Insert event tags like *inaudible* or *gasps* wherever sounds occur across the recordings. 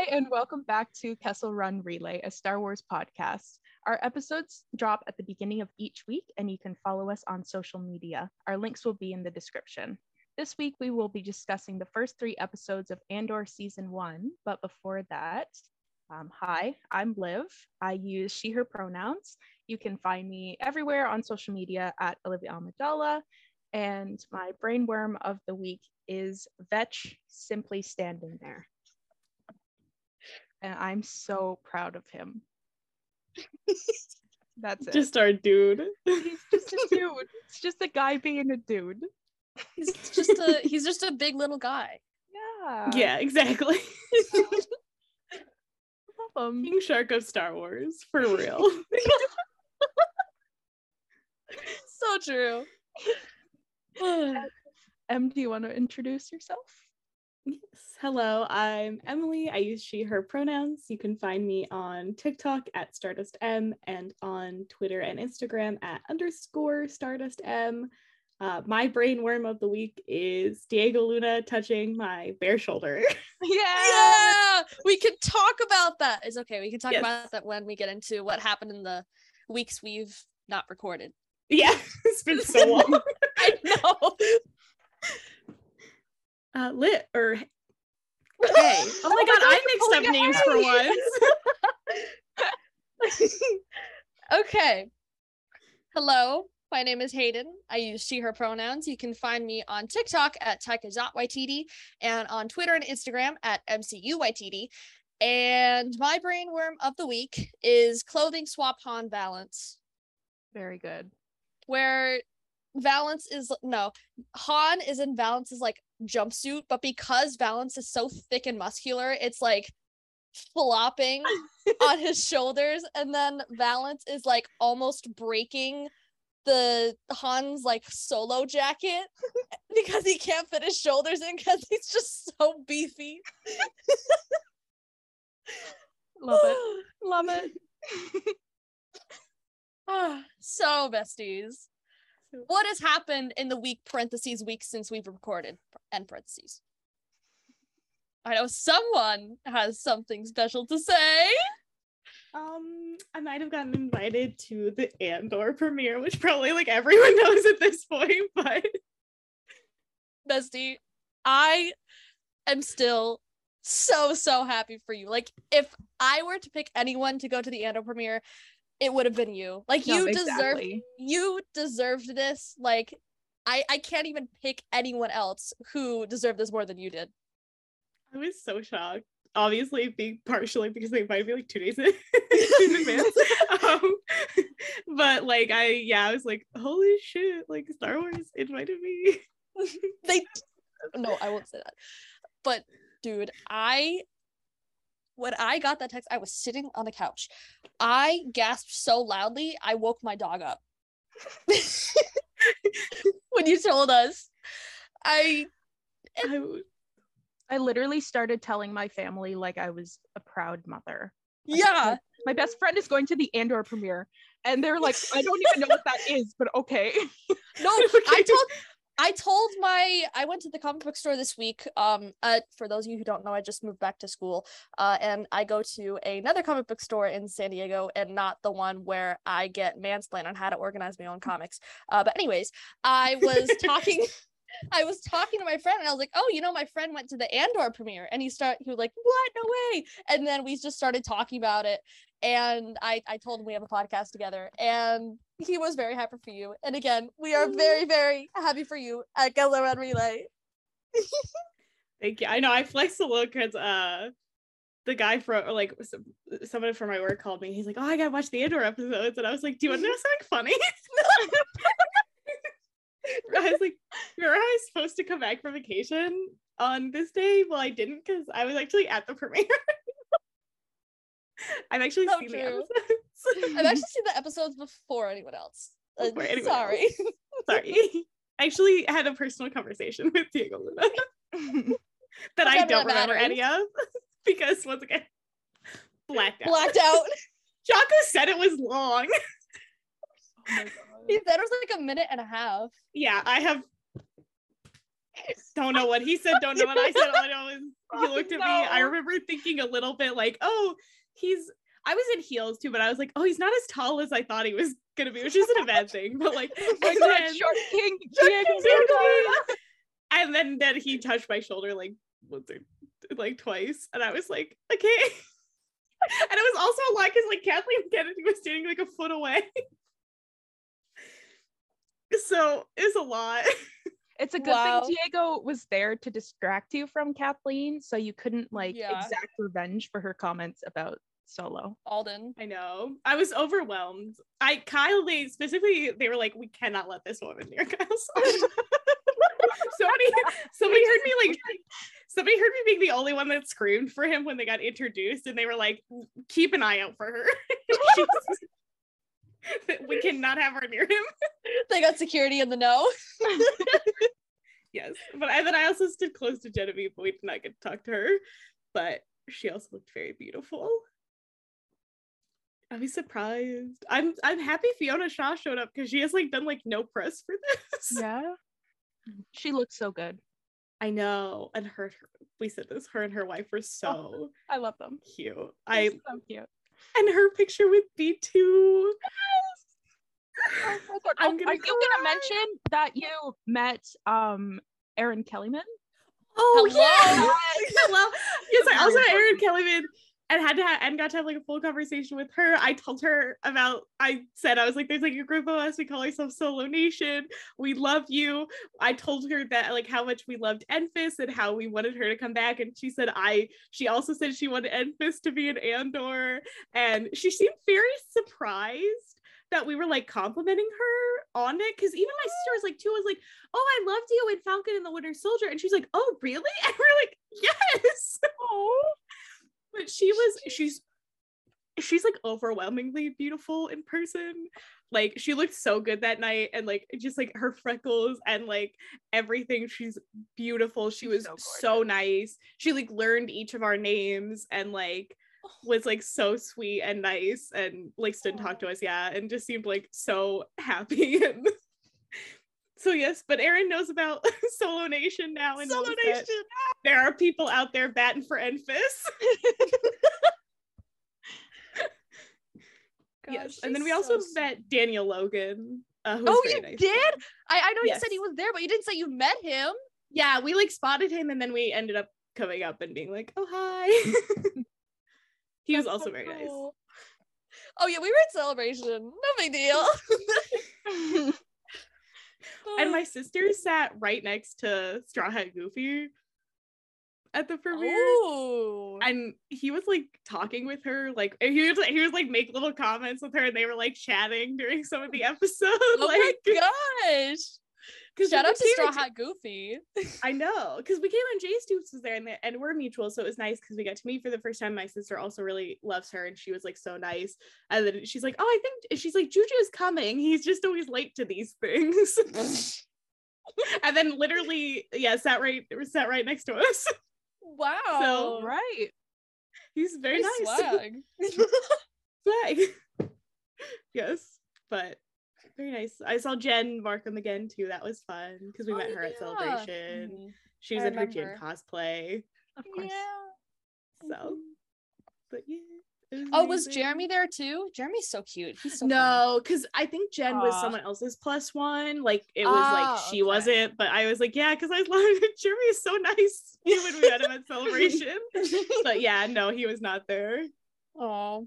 Hi, and welcome back to Kessel Run Relay, a Star Wars podcast. Our episodes drop at the beginning of each week, and you can follow us on social media. Our links will be in the description. This week, we will be discussing the first three episodes of Andor Season 1. But before that, um, hi, I'm Liv. I use she, her pronouns. You can find me everywhere on social media at Olivia Amidala. And my brainworm of the week is Vetch simply standing there. And I'm so proud of him. *laughs* That's it. Just our dude. He's just a dude. It's just a guy being a dude. He's just a he's just a big little guy. Yeah. Yeah, exactly. *laughs* Love him. King Shark of Star Wars, for real. *laughs* So true. Em, do you want to introduce yourself? Yes. Hello, I'm Emily. I use she, her pronouns. You can find me on TikTok at Stardust M and on Twitter and Instagram at underscore Stardust M. Uh, my brainworm of the week is Diego Luna touching my bare shoulder. *laughs* Yeah, we can talk about that. It's okay. We can talk Yes. about that when we get into what happened in the weeks we've not recorded. yeah, *laughs* it's been so long. *laughs* I know. Uh, lit or hey. *laughs* Oh my god, I mixed up *laughs* names for once. *laughs* Okay. Hello, my name is Hayden. I use she, her pronouns. You can find me on TikTok at taika.ytd and on Twitter and Instagram at mcuytd. And my brainworm of the week is clothing swap Han Valance, Very good. where Valance is no, Han is in Valance's like jumpsuit, but because Valance is so thick and muscular, it's like flopping *laughs* on his shoulders, and then Valance is like almost breaking the Han's like solo jacket *laughs* because he can't fit his shoulders in because he's just so beefy. *laughs* Love it. *sighs* Love it. Ah, *sighs* so besties. What has happened in the week parentheses week since we've recorded end parentheses? I know someone has something special to say. Um, I might have gotten invited to the Andor premiere, which probably like everyone *laughs* knows at this point, but Bestie, I am still so so happy for you. Like if I were to pick anyone to go to the Andor premiere, it would have been you. Like No, you deserved exactly. you deserved this. Like I I can't even pick anyone else who deserved this more than you did. I was so shocked. Obviously, being partially because they invited me like two days in, *laughs* in advance. *laughs* Um, but like I, yeah, I was like, holy shit! Like Star Wars invited me. *laughs* they no i won't say that but dude i when i got that text i was sitting on the couch. I gasped so loudly i woke my dog up. *laughs* When you told us. I, I literally started telling my family like I was a proud mother. yeah. *laughs* My best friend is going to the Andor premiere, and they're like, I don't even know what that is, but okay. *laughs* no i told I told my I went to the comic book store this week. Um, uh, for those of you who don't know, I just moved back to school. Uh, and I go to another comic book store in San Diego, and not the one where I get mansplained on how to organize my own *laughs* comics. Uh, but anyways, I was *laughs* talking. I was talking to my friend and I was like, "Oh, you know, my friend went to the Andor premiere." And he start he was like, "What? No way!" And then we just started talking about it. And I I told him we have a podcast together, and he was very happy for you. And again, we are very very happy for you at Gala Run Relay. *laughs* Thank you. I know I flexed a little because uh the guy from or like some, someone from my work called me. He's like, "Oh, I gotta watch the Andor episodes," and I was like, "Do you want to know something funny?" *laughs* *laughs* *laughs* I was like, "Remember I was supposed to come back from vacation on this day? Well, I didn't because I was actually at the premiere." *laughs* I've actually So seen the episodes. *laughs* I've actually seen the episodes before anyone else. Uh, Before anyone sorry. Sorry. I actually had a personal conversation with Diego Luna that I don't remember matters. any of because once again, blacked out. Blacked out. Jocko said it was long. He said it was like a minute and a half. Yeah, I have *laughs* don't know what he said, don't know what I said. All I know is *laughs* he looked at no. me. I remember thinking a little bit like, oh, he's I was in heels too, but I was like, oh, he's not as tall as I thought he was gonna be, which isn't a bad thing. But like, *laughs* Like then- short king. Short King. Diego. and then then he touched my shoulder like once or like twice, and I was like, okay. and it was also a lot because like Kathleen Kennedy was standing like a foot away. So it's a lot. *laughs* It's a good Wow. thing Diego was there to distract you from Kathleen, so you couldn't like Yeah. exact revenge for her comments about Solo. Alden. I know. I was overwhelmed. I Kyle, they specifically they were like, we cannot let this woman near Kyle's *laughs* somebody somebody heard me like somebody heard me being the only one that screamed for him when they got introduced, and they were like, keep an eye out for her. *laughs* She's- *laughs* we cannot have her near him. *laughs* They got security in the know. *laughs* Yes. But I then I also stood close to Genevieve, but we did not get to talk to her. But she also looked very beautiful. I was surprised. I'm I'm happy Fiona Shaw showed up because she has like done like no press for this. Yeah. She looks so good. I know. And her, we said this, her and her wife were so oh, I love them. cute. They're I so cute. And her picture with B2. *laughs* Oh. I'm gonna are you gonna mention that you met um Erin Kellyman? Oh Hello. yeah. *laughs* Hello. Yes, I also met Erin important. Kellyman and had to have and got to have like a full conversation with her. I told her about I said I was like, there's like a group of us, we call ourselves Solo Nation. We love you. I told her that like how much we loved Enfys and how we wanted her to come back. And she said I she also said she wanted Enfys to be an Andor. And she seemed very surprised that we were like complimenting her on it because even my sister was like too was like oh i loved you in falcon and the winter soldier and she's like oh really *laughs* and we're like yes but she was she's she's like overwhelmingly beautiful in person. Like she looked so good that night and like just like her freckles and like everything. She's beautiful. She was so so, nice. She like learned each of our names and like was like so sweet and nice and like stood and talked to us. Yeah and just seemed like so happy. And *laughs* so yes but Erin knows about *laughs* solo nation now and knows that there are people out there batting for Enfys *laughs* yes and then we also met Daniel Logan uh, Oh, you nice. did? I, I know you said he was there, but you didn't say you met him. yeah we like spotted him and then we ended up coming up and being like oh hi *laughs* he was also so very nice cool. Oh yeah, we were at celebration. No big deal. *laughs* and my *laughs* sister sat right next to Straw Hat Goofy at the premiere. And he was like talking with her, like he was he was like make little comments with her, and they were like chatting during some of the *laughs* episodes. oh like, my gosh. Shout out to Straw Hat Goofy. *laughs* I know, because we came and Jay Stoops was there, and, the, and we're mutual, so it was nice because we got to meet for the first time. My sister also really loves her, and she was like so nice. And then she's like, "Oh, I think she's like Juju's coming. He's just always late to these things." *laughs* and then literally, yeah, sat right sat right next to us. Wow. So right. He's very Nice swag. *laughs* Swag. *laughs* yes, but very nice. I saw Jen Markham again too. That was fun because we Oh, met her at yeah. Celebration. Mhm. She was I in her Jen remember. cosplay. Of course. Yeah. So, but yeah. Oh, was. Jeremy there too? Jeremy's so cute. He's so no, because I think Jen was someone else's plus one. Like it was Ah, like she okay. wasn't, but I was like, yeah, because I *laughs* love. Jeremy is so nice *laughs* when we met him at celebration. *laughs* but yeah, no, he was not there. Oh,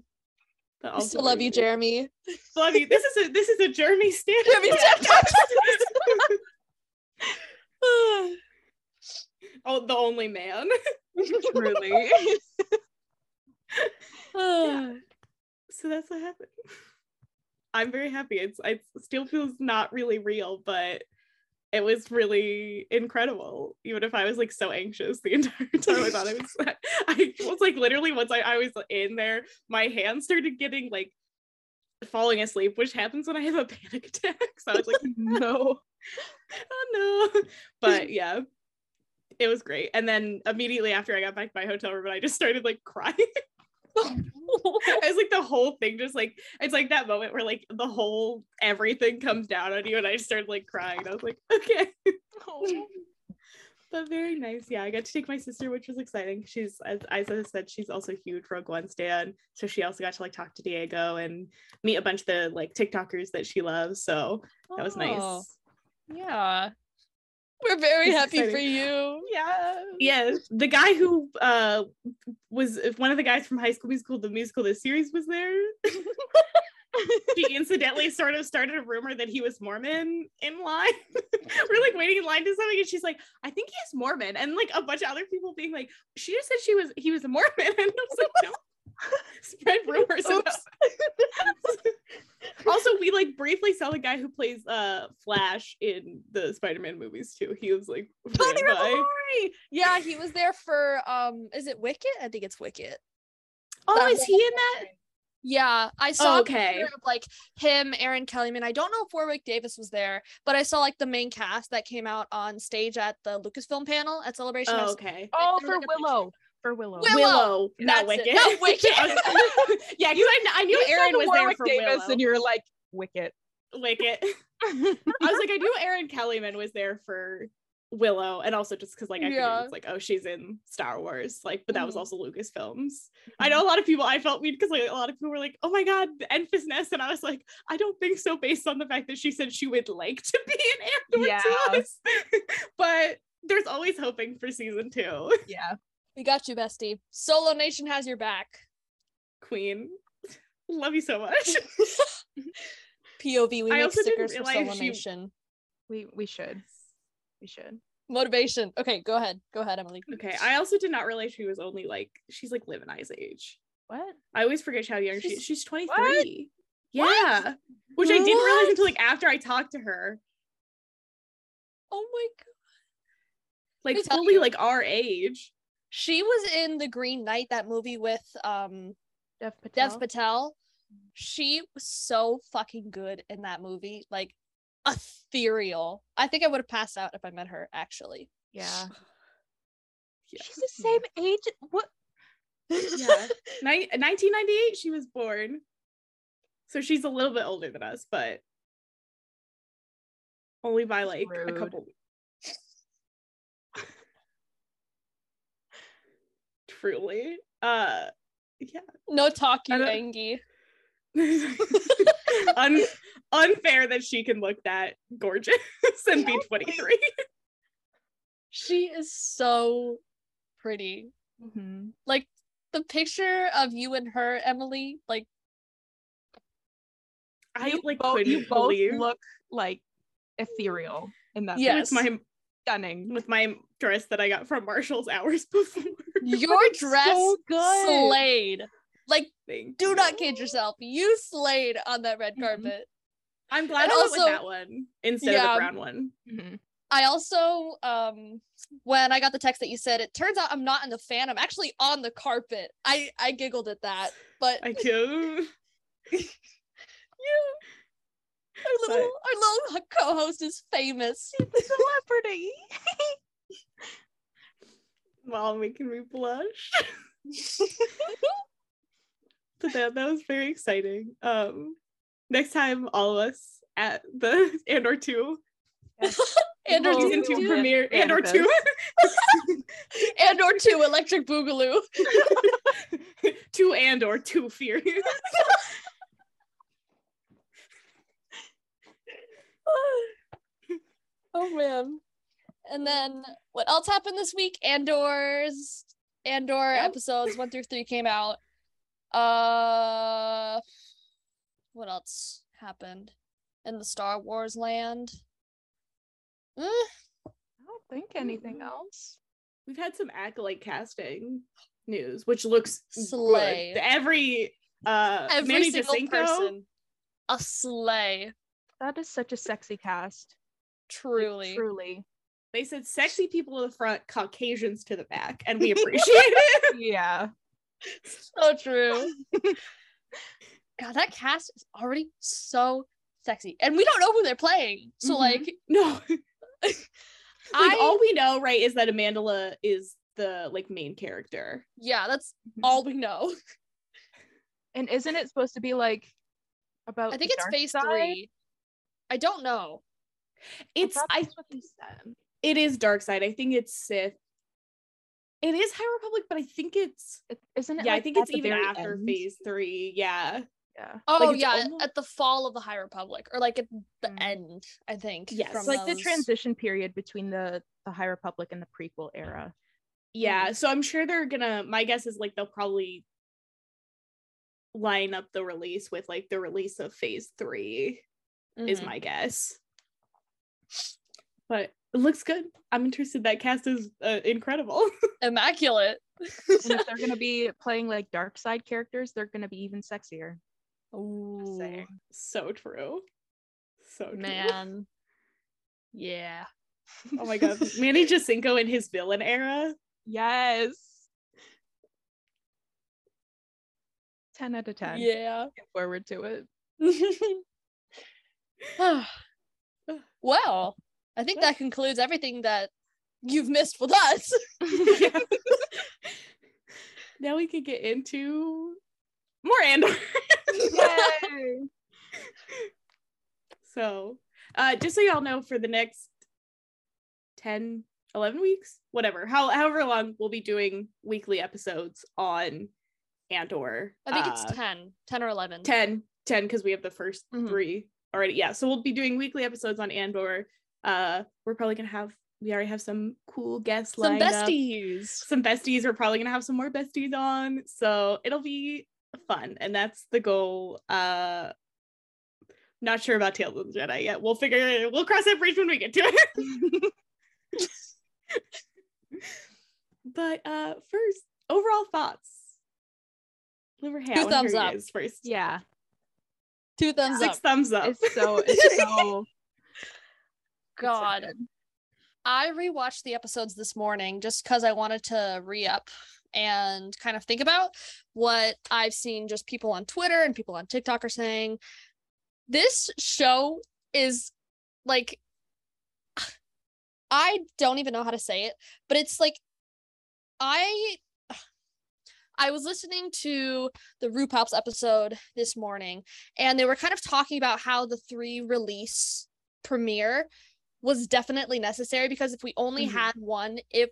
I still love you. Jeremy. Love you. This is a this is a Jeremy stand. Jeremy oh, the only man. Truly. Ah. so that's what happened. *laughs* I'm very happy. It's it still feels not really real, but it was really incredible. Even if I was like so anxious the *laughs* entire time, I thought I was. *laughs* I was like literally once I, I was in there, my hands started getting like falling asleep, which happens when I have a panic attack. So I was like, no. oh no. But yeah, it was great. And then immediately after I got back to my hotel room, I just started like crying. *laughs* it's like the whole thing just like it's like that moment where like the whole everything comes down on you and I started like crying. I was like, *laughs* okay. Oh. *laughs* But very nice. Yeah, I got to take my sister, which was exciting. She's as Isa said, she's also huge Rogue One stan. So she also got to like talk to Diego and meet a bunch of the like TikTokers that she loves. So that was Oh, nice. Yeah. We're very It's happy for you. Yeah. Yeah, the guy who uh was one of the guys from High School Musical, the musical, the series was there. *laughs* she incidentally sort of started a rumor that he was Mormon in line. *laughs* We're like waiting in line to something, and she's like, "I think he's Mormon," and like a bunch of other people being like, "She just said she was he was a Mormon," *laughs* and I was like, "No." Spread rumors. About- *laughs* also, we like briefly saw the guy who plays uh Flash in the Spider-Man movies too. He was like Tony. Revolori! Yeah, he was there for um is it Wicket? I think it's Wicket. Oh, That is he in that? Yeah, I saw Oh, okay. picture of like him, Erin Kellyman. I don't know if Warwick Davis was there, but I saw like the main cast that came out on stage at the Lucasfilm panel at Celebration. Oh, okay. Oh, There for was, like. Willow. Willow. Willow, not That's Wicket. it, not Wicket. *laughs* *laughs* Yeah, because I, I knew You Erin was there for Davis, Willow. and you're like Wicket. Wicket. *laughs* I was like, I knew Erin Kellyman was there for Willow, and also just because like I Yeah. figured it's like, oh, she's in Star Wars, like, but that was Mhm. also Lucasfilms. I know a lot of people. I felt weird because like a lot of people were like, oh my god, the Enfys Nest, and I was like, I don't think so, based on the fact that she said she would like to be an Andor Yeah. to us. but there's always hoping for season two. yeah. We got you, bestie. Solo Nation has your back. Queen, *laughs* love you so much. *laughs* POV, we I make also didn't stickers for Solo she- Nation. We we should. We should. Motivation. Okay, go ahead. Go ahead, Emily. Okay, I also did not realize she was only like she's like Liv and I's age. What? I always forget how young she She's- is. She's 23. Yeah. Which I didn't realize until like after I talked to her. Oh my god. Like me tell fully you. like our age. She was in The Green Knight, that movie with um Dev Patel. Dev Patel. She was so fucking good in that movie. Like ethereal. I think I would have passed out if I met her actually. Yeah. *laughs* Yeah. She's the same age. What? Yeah. *laughs* Ni- 1998 she was born. So she's a little bit older than us, but only by like a Rude. couple Truly. Uh yeah. no talk you *laughs* Angie. Un- unfair that she can look that gorgeous and be 23. She is so pretty. Mhm. Like the picture of you and her, Emily, like I you like both, you both believe look like ethereal in that. Yes. my Stunning. with my dress that I got from Marshall's hours *laughs* before. your dress so good. slayed. Like, Thank do not kid yourself. You slayed on that red Mhm. carpet. I'm glad And I went also- with that one instead of the brown one. Mhm. I also, um, when I got the text that you said, it turns out I'm not in the fan. I'm actually on the carpet. I I giggled at that, but I do. *laughs* you, our little our little co-host is famous. Celebrity. While making me blush. *laughs* but that, that was very exciting. Um next time all of us at the Andor *laughs* 2 and or Oh, *laughs* season two, two yeah. premiere Andor 2 and or two electric boogaloo. two and or two furious. *laughs* oh man. And then what else happened this week? Andor's Andor Yep. episodes one through three came out. Uh what else happened in the Star Wars land? Eh, I don't think anything else. We've had some acolyte casting news, which looks Slay. good. Every uh every Manny single Jacinto, person. A slay. That is such a sexy cast. Like, Truly. Truly. they said sexy people in the front, Caucasians to the back, and we *laughs* appreciate it. Yeah. *laughs* so true. *laughs* God, that cast is already so sexy. And we don't know who they're playing. So Mhm. like No, like I all we know, right, is that Amandla is the like main character. yeah, that's Mhm. all we know. And isn't it supposed to be like about I think it's phase side? three. I don't know. It's I that's what they said. It is dark side. I think it's Sith. It is High Republic, but I think it's It- Isn't it? yeah, I think it's even after end? phase three. Yeah. Yeah. Oh it's yeah, almo- at the fall of the High Republic, or like at the Mm. end, I think. Yes. It's like the transition period between the the High Republic and the prequel era. Yeah. So I'm sure they're gonna my guess is like they'll probably line up the release with like the release of phase three is Mhm. my guess. But it looks good. I'm interested. That cast is uh, incredible. *laughs* immaculate. And if they're gonna *laughs* be playing like dark side characters, they're gonna be even sexier. Just Ooh, saying. so true. So true. man. Yeah. Oh my god. *laughs* Manny Jacinto in his villain era. Yes. 10 out of 10. Yeah. Looking forward to it. *sighs* well, I think that concludes everything that you've missed with us. *laughs* now we can get into more Andor. Yay! So, uh, just so y'all know, for the next 10, 11 weeks, whatever, how, however long we'll be doing weekly episodes on Andor. I think it's Uh, 10, 10 or 11. 10, 10, because we have the 1st Mhm. three already. Yeah, so we'll be doing weekly episodes on Andor. Uh, we're probably gonna have, we already have some cool guests Some lined up. besties. Some besties. We're probably gonna have some more besties on, so it'll be fun, and that's the goal. Uh, not sure about Tales of the Jedi yet. We'll figure it. Out we'll cross that bridge when we get to it. *laughs* but uh, first, overall thoughts. Liver Two thumbs up. First, yeah. Two thumbs six up. thumbs up. It's so *laughs* it's so *laughs* God. good. I rewatched the episodes this morning just because I wanted to re up and kind of think about what I've seen just people on Twitter and people on TikTok are saying. This show is like, *sighs* I don't even know how to say it, but it's like, I. I was listening to the RuPaul's episode this morning, and they were kind of talking about how the three release premiere was definitely necessary because if we only Mhm. had one, if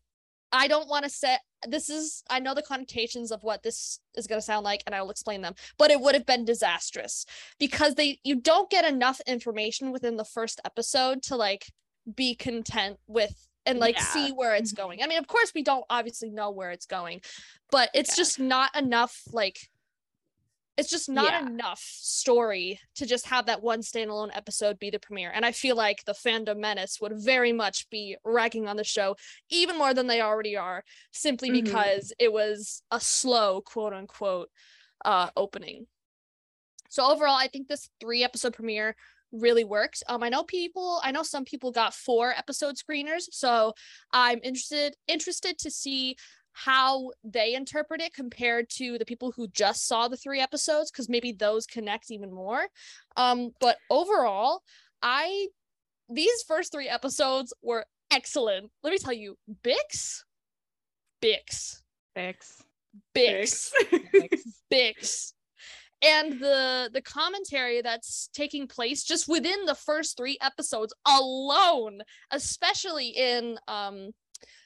I don't want to set this is I know the connotations of what this is going to sound like and I will explain them, but it would have been disastrous because they you don't get enough information within the first episode to like be content with and like Yeah. see where it's going. I mean, of course we don't obviously know where it's going, but it's Yeah. just not enough like it's just not Yeah. enough story to just have that one standalone episode be the premiere. And I feel like the fandom menace would very much be ragging on the show even more than they already are, simply Mhm. because it was a slow quote unquote uh opening. So overall, I think this three episode premiere really worked. Um, I know people, I know some people got four episode screeners, so I'm interested interested to see how they interpret it compared to the people who just saw the three episodes because maybe those connect even more. Um but overall i these first three episodes were excellent. Let me tell you bix? Bix. Bix. Bix. Fix. bix *laughs* and the the commentary that's taking place just within the first three episodes alone especially in um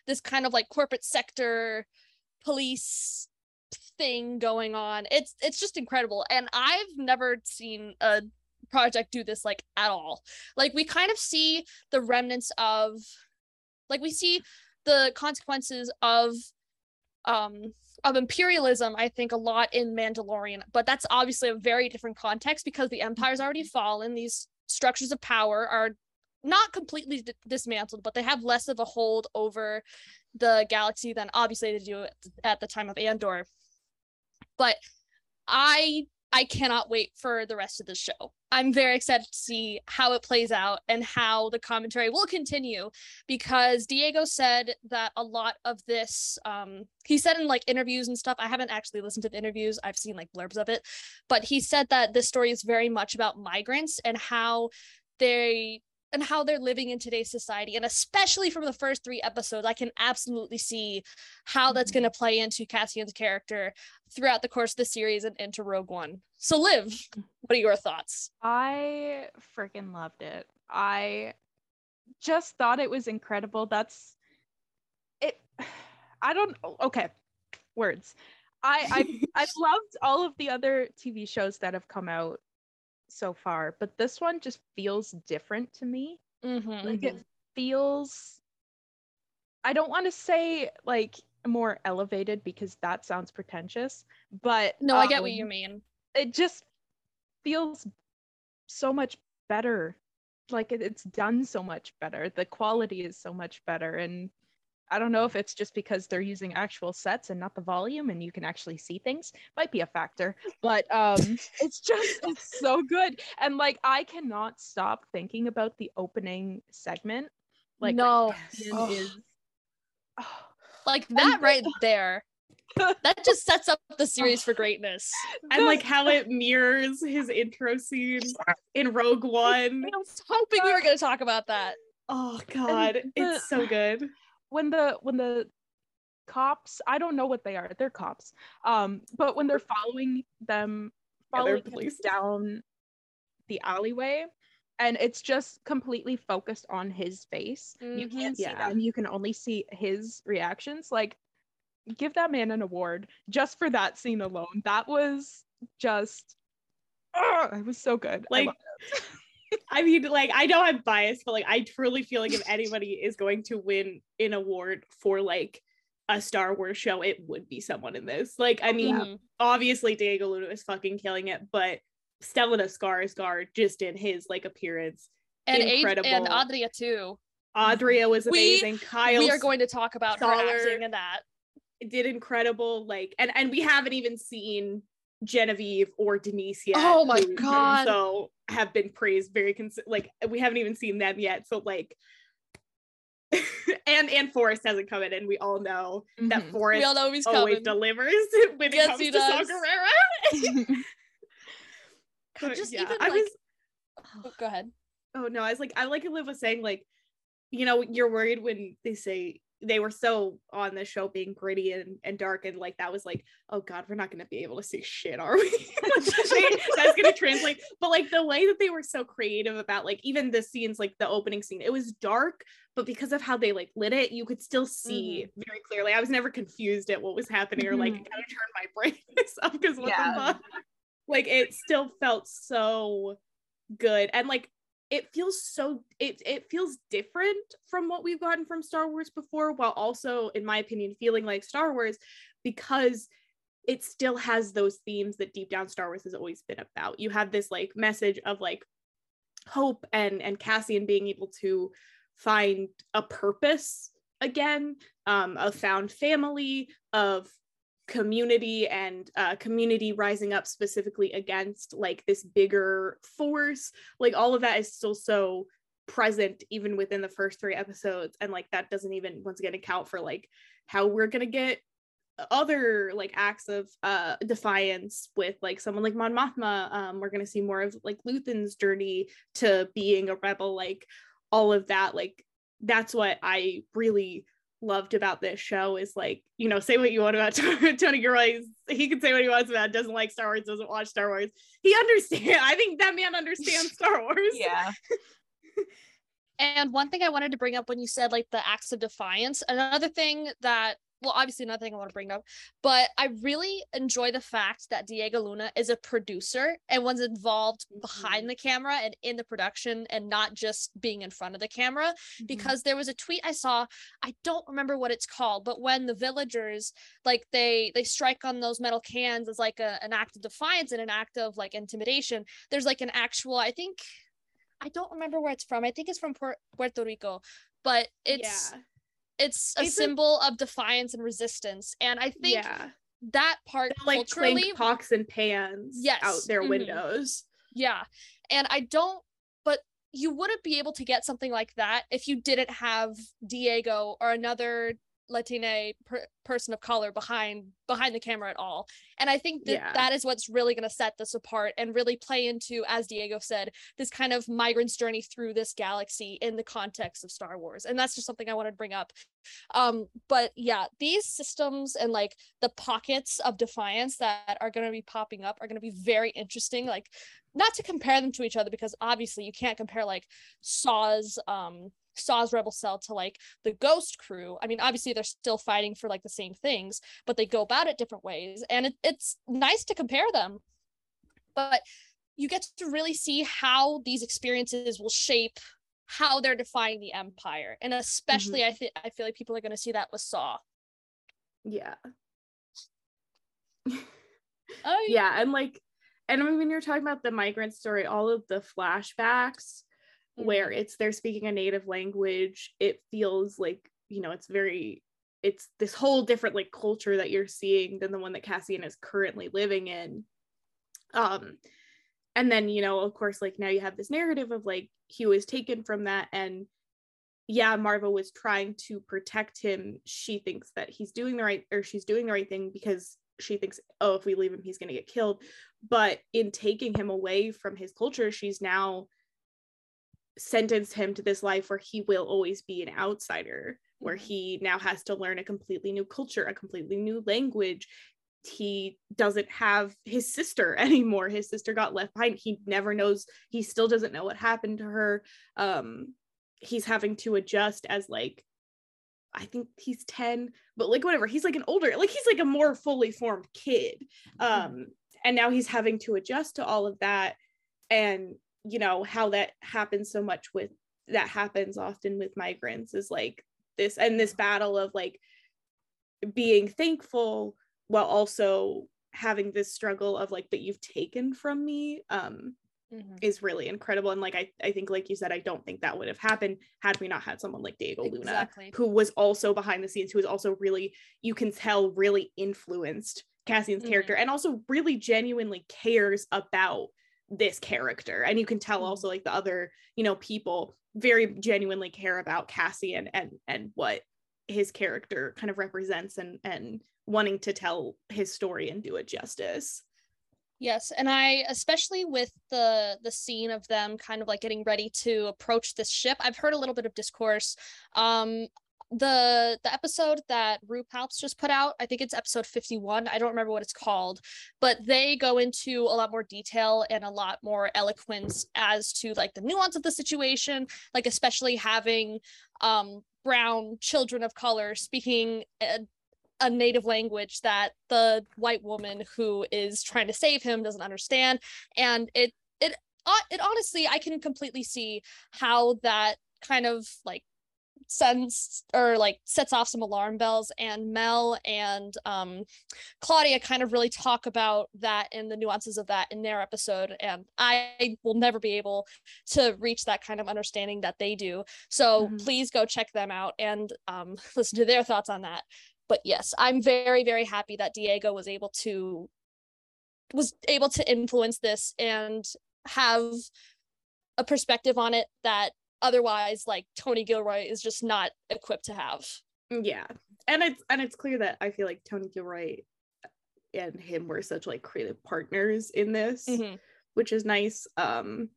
this kind of like corporate sector police thing going on. It's it's just incredible. And i've never seen a project do this like at all. Like we kind of see the remnants of like we see the consequences of um of imperialism i think a lot in mandalorian but that's obviously a very different context because the empire's already mm-hmm. fallen. These structures of power are not completely d- dismantled but they have less of a hold over the galaxy than obviously they do at, at the time of andor. But i i cannot wait for the rest of the show. I'm very excited to see how it plays out and how the commentary will continue because Diego said that a lot of this um he said in like interviews and stuff I haven't actually listened to the interviews. I've seen like blurbs of it but he said that this story is very much about migrants and how they and how they're living in today's society and especially from the first 3 episodes I can absolutely see how that's Mhm. going to play into Cassian's character throughout the course of the series and into Rogue One. So Liv, what are your thoughts? I freaking loved it. I just thought it was incredible. That's it. I don't. Okay, words. I I I've *laughs* loved all of the other TV shows that have come out so far, but this one just feels different to me. Mm-hmm. Like it feels. I don't want to say like more elevated because that sounds pretentious, but No, I get what you um, mean. It just feels so much better. Like it, it's done so much better. The quality is so much better, and I don't know if it's just because they're using actual sets and not the volume, and you can actually see things. Might be a factor, but um, *laughs* it's just it's so good, and like I cannot stop thinking about the opening segment. Like no, Oh. is. oh, *sighs* like that the- right there. *laughs* That just sets up the series for greatness. *laughs* and like how it mirrors his intro scene in Rogue One. I was hoping we were going to talk about that. Oh god, the- it's so good. When the when the cops i don't know what they are they're cops um but when they're following them following him police. down the alleyway and it's just completely focused on his face. You Mhm. can't see them. You can only see his reactions. Like give that man an award just for that scene alone. That was just oh, it was so good. Like loved *laughs* I mean, like I know I'm biased, but like I truly feel like if *laughs* anybody is going to win an award for like a Star Wars show, it would be someone in this. Like, I mean, Mhm. obviously Diego Luna is fucking killing it, but Stellan Skarsgård just in his like appearance. and Ad- and incredible. Adria too. Adria was We- amazing. Kyle we are going to talk about her Scholar- acting in that. did incredible. Like, and and we haven't even seen Genevieve or Denise yet. Oh my God. So have been praised very cons- like we haven't even seen them yet. So like. *laughs* and and Forest hasn't come in, and we all know it. that. Forest We all know he's always coming. delivers *laughs* when Yes, it comes he to does. *laughs* But just yeah, even I like, was Oh, go ahead. oh no, I was like I like Liv was saying like, you know, you're worried when they say they were so on the show being gritty and, and dark and like that was like, oh god, we're not gonna be able to see shit, are we? *laughs* That's gonna translate. But like the way that they were so creative about like even the scenes, like the opening scene, it was dark, but because of how they like lit it, you could still see very clearly. I was never confused at what was happening or like Mhm. it kind of turned my *laughs* brightness *laughs* up because what Yeah. the fuck? Like it still felt so good and like it feels so it it feels different from what we've gotten from Star Wars before while also in my opinion feeling like Star Wars because it still has those themes that deep down Star Wars has always been about. You have this like message of like hope and and Cassian being able to find a purpose again, um, found family, of community and uh, community rising up specifically against like this bigger force like all of that is still so present even within the first three episodes and like that doesn't even once again account for like how we're gonna get other like acts of uh defiance with like someone like Mon Mothma. Um we're gonna see more of like Luthen's journey to being a rebel like all of that like that's what I really loved about this show is like you know say what you want about *laughs* Tony Gilroy. He can say what he wants about it, doesn't like Star Wars doesn't watch Star Wars. He understand I think that man understands *laughs* Star Wars. Yeah. *laughs* And one thing I wanted to bring up when you said like the acts of defiance, another thing that well, obviously another thing I want to bring up, but I really enjoy the fact that Diego Luna is a producer and was involved behind mm-hmm. the camera and in the production and not just being in front of the camera. Mm-hmm. Because there was a tweet I saw, I don't remember what it's called, but when the villagers like they they strike on those metal cans as like a, an act of defiance and an act of like intimidation, there's like an actual, I think I don't remember where it's from. I think it's from Puerto Rico, but it's yeah it's a It's a- symbol of defiance and resistance. And I think yeah that part They'll, like culturally, pots and pans Yes, out their mhm. windows yeah. And I don't, but you wouldn't be able to get something like that if you didn't have Diego or another Latina per- person of color behind behind the camera at all. And I think that Yeah. that is what's really going to set this apart and really play into, as Diego said, this kind of migrant's journey through this galaxy in the context of Star Wars. And that's just something I wanted to bring up. Um, but yeah, these systems and like the pockets of defiance that are going to be popping up are going to be very interesting. Like, not to compare them to each other because obviously you can't compare like Saw's um Saw's rebel cell to like the ghost crew. I mean obviously they're still fighting for like the same things but they go about it different ways and it, it's nice to compare them. But you get to really see how these experiences will shape how they're defying the empire and especially mm-hmm. i think i feel like people are going to see that with saw. Yeah. Oh *laughs* yeah and like and when you're talking about the migrant story all of the flashbacks mm-hmm. where it's they're speaking a native language it feels like you know it's very it's this whole different like culture that you're seeing than the one that cassian is currently living in. Um and then you know of course like now you have this narrative of like he was taken from that and yeah maarva was trying to protect him. She thinks that he's doing the right or she's doing the right thing because she thinks oh if we leave him he's going to get killed. But in taking him away from his culture she's now sentenced him to this life where he will always be an outsider where mm-hmm. he now has to learn a completely new culture a completely new language he doesn't have his sister *laughs* anymore his sister got left behind he never knows he still doesn't know what happened to her um he's having to adjust as like I think he's 10, but like whatever, he's like an older, like he's like a more fully formed kid. Mm-hmm. Um, and now he's having to adjust to all of that. And you know, how that happens so much with that happens often with migrants is like this and this battle of like being thankful while also having this struggle of like but you've taken from me um mm-hmm. is really incredible and like I, I think like you said i don't think that would have happened had we not had someone like diego exactly. luna who was also behind the scenes who was also really you can tell really influenced cassian's mm-hmm. character and also really genuinely cares about this character and you can tell mm-hmm. also like the other you know people very genuinely care about cassian and and what his character kind of represents and and wanting to tell his story and do it justice. Yes, and I especially with the the scene of them kind of like getting ready to approach this ship. I've heard a little bit of discourse. Um the the episode that Rue Palps just put out, I think it's episode 51. I don't remember what it's called, but they go into a lot more detail and a lot more eloquence as to like the nuance of the situation, like especially having um brown children of color speaking a, a native language that the white woman who is trying to save him doesn't understand and it it it honestly i can completely see how that kind of like sends or like sets off some alarm bells and mel and um claudia kind of really talk about that and the nuances of that in their episode and i will never be able to reach that kind of understanding that they do so mm-hmm. please go check them out and um *laughs* listen to their thoughts on that but yes i'm very very happy that diego was able to was able to influence this and have a perspective on it that otherwise like Tony Gilroy is just not equipped to have. Yeah. And it's and it's clear that I feel like Tony Gilroy and him were such like creative partners in this, mm-hmm. which is nice. Um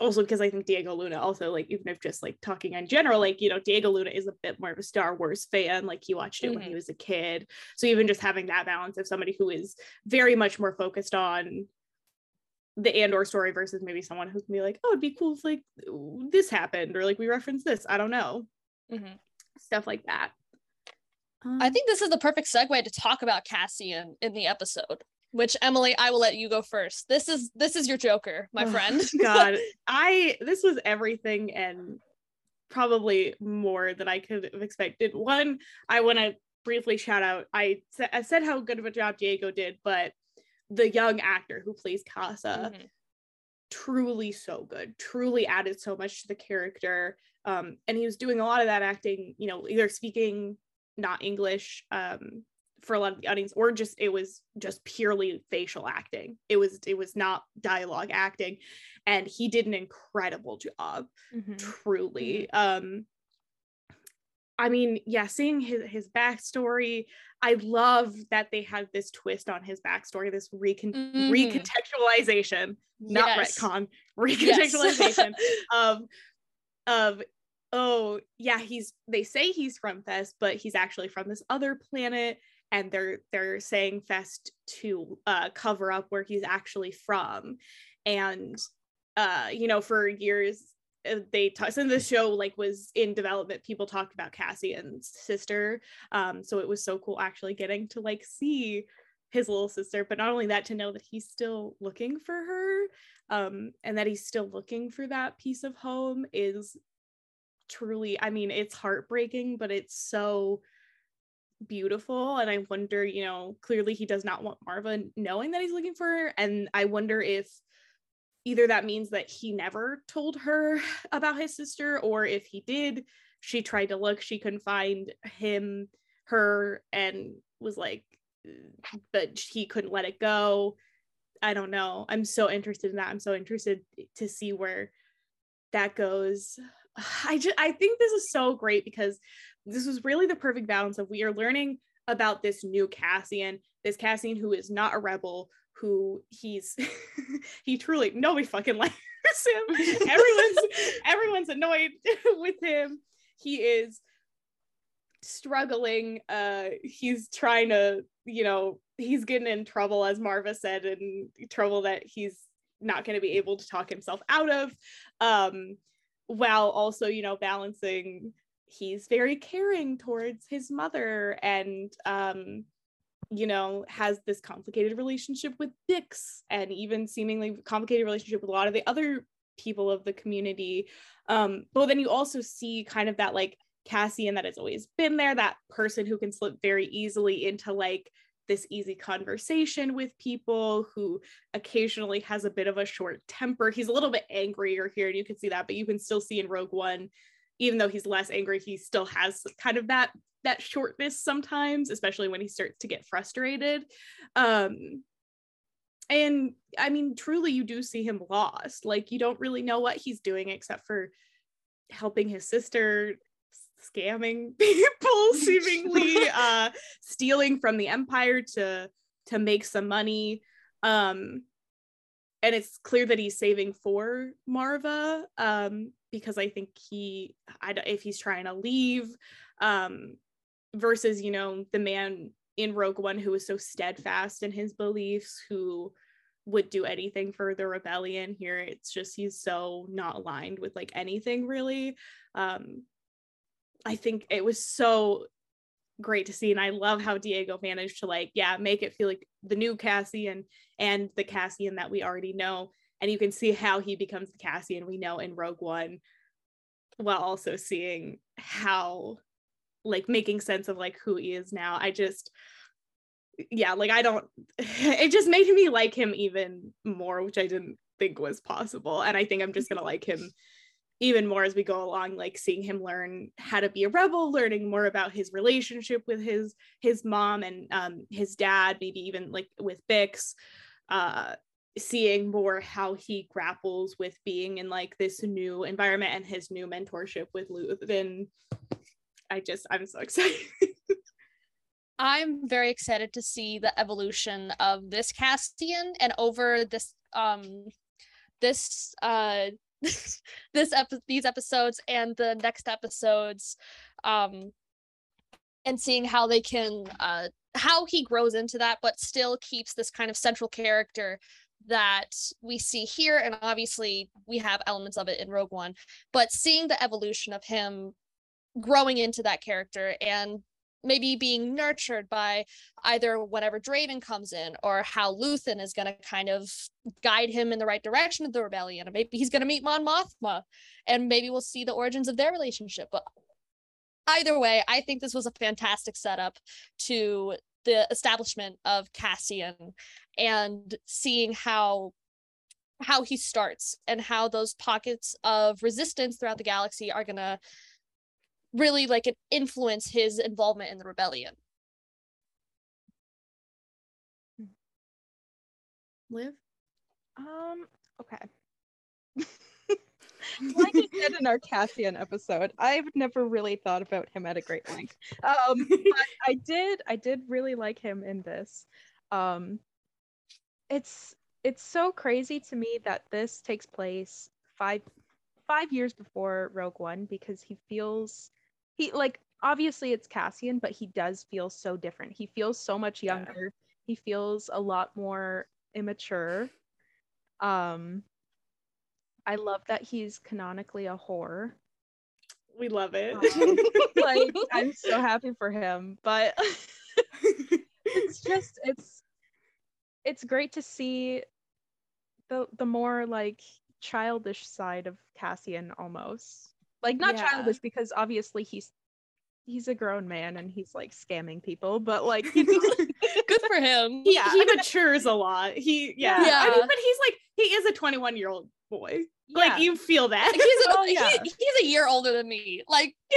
also because I think Diego Luna also like even if just like talking in general, like you know, Diego Luna is a bit more of a Star Wars fan. Like he watched it mm-hmm. when he mm-hmm. was a kid. So even just having that balance of somebody who is very much more focused on the Andor story versus maybe someone who gonna be like, oh, it'd be cool if like this happened or like we reference this. I don't know. Mm-hmm. Stuff like that. Um, I think this is the perfect segue to talk about Cassian in the episode. Which Emily, I will let you go first. This is this is your Joker, my oh, friend. *laughs* God, *laughs* I this was everything and probably more than I could have expected. One, I want to briefly shout out. I, I said how good of a job Diego did, but the young actor who plays Kassa mm-hmm. truly so good, truly added so much to the character. Um, and he was doing a lot of that acting, you know, either speaking not English um, for a lot of the audience, or just it was just purely facial acting. It was it was not dialogue acting, and he did an incredible job, mm-hmm. truly. Mm-hmm. Um, I mean, yeah, seeing his his backstory, I love that they have this twist on his backstory, this recon- mm-hmm. recontextualization, not yes. retcon, *laughs* recontextualization yes. *laughs* of of oh yeah, he's they say he's from Fest, but he's actually from this other planet, and they're they're saying Fest to uh, cover up where he's actually from, and uh, you know, for years they t- since the show like was in development people talked about cassian's sister um so it was so cool actually getting to like see his little sister but not only that to know that he's still looking for her um and that he's still looking for that piece of home is truly i mean it's heartbreaking but it's so beautiful and i wonder you know clearly he does not want maarva knowing that he's looking for her and i wonder if either that means that he never told her *sighs* about his sister or if he did she tried to look she couldn't find him her and was like but he couldn't let it go. I don't know. I'm so interested in that. I'm so interested to see where that goes. *sighs* I just i think this is so great because this was really the perfect balance of we are learning about this new cassian this cassian who is not a rebel who he's *laughs* he truly nobody fucking *laughs* likes him. *laughs* everyone's everyone's annoyed with him. He is struggling. Uh he's trying to, you know, he's getting in trouble, as Maarva said, and trouble that he's not going to be able to talk himself out of. Um, while also, you know, balancing he's very caring towards his mother and um you know, has this complicated relationship with Bix and even seemingly complicated relationship with a lot of the other people of the community. Um, but then you also see kind of that like Cassian that has always been there, that person who can slip very easily into like this easy conversation with people who occasionally has a bit of a short temper. He's a little bit angrier here, and you can see that, but you can still see in Rogue One, even though he's less angry, he still has kind of that that shortness sometimes, especially when he starts to get frustrated. Um, and I mean, truly, you do see him lost. Like, you don't really know what he's doing except for helping his sister scamming *laughs* people *laughs* seemingly uh stealing from the empire to to make some money um and it's clear that he's saving for maarva um because i think he I, if he's trying to leave um versus you know the man in rogue one who was so steadfast in his beliefs who would do anything for the rebellion. Here it's just he's so not aligned with like anything really. Um i think it was so great to see and i love how diego managed to like yeah make it feel like the new cassian and the cassian that we already know and you can see how he becomes the cassian we know in rogue one while also seeing how like making sense of like who he is now. I just yeah, like I don't *laughs* it just made me like him even more, which I didn't think was possible. And I think I'm just gonna like him even more as we go along like seeing him learn how to be a rebel learning more about his relationship with his his mom and um his dad maybe even like with bix uh seeing more how he grapples with being in like this new environment and his new mentorship with Luthen I just I'm so *laughs* excited. I'm very excited to see the evolution of this Cassian and over this um this uh *laughs* this epi- these episodes and the next episodes um and seeing how they can uh how he grows into that but still keeps this kind of central character that we see here and obviously we have elements of it in Rogue One but seeing the evolution of him growing into that character and maybe being nurtured by either whenever Draven comes in or how Luthen is going to kind of guide him in the right direction of the rebellion. Maybe he's going to meet Mon Mothma and maybe we'll see the origins of their relationship. But either way, I think this was a fantastic setup to the establishment of Cassian and seeing how how he starts and how those pockets of resistance throughout the galaxy are going to really like influence his involvement in the rebellion. Liv? Um, okay. *laughs* like I said in our Cassian episode, I've never really thought about him at a great length. Um, but *laughs* I did, I did really like him in this. Um, it's it's so crazy to me that this takes place five five years before Rogue One because he feels he like obviously it's Cassian, but he does feel so different. He feels so much younger. Yeah. He feels a lot more immature. Um I love that he's canonically a whore. We love it. Um, *laughs* like I'm so happy for him, but *laughs* it's just it's it's great to see the the more like childish side of Cassian almost. Like not Yeah. childish because obviously he's he's a grown man and he's like scamming people, but *laughs* like you know, Good for him. he, Yeah. he matures a lot. He yeah. Yeah. I mean, but he's like he is a 21 year old boy. Yeah. Like you feel that. Like, he's, a, *laughs* Oh, yeah. he- he's a year older than me. Like, *laughs*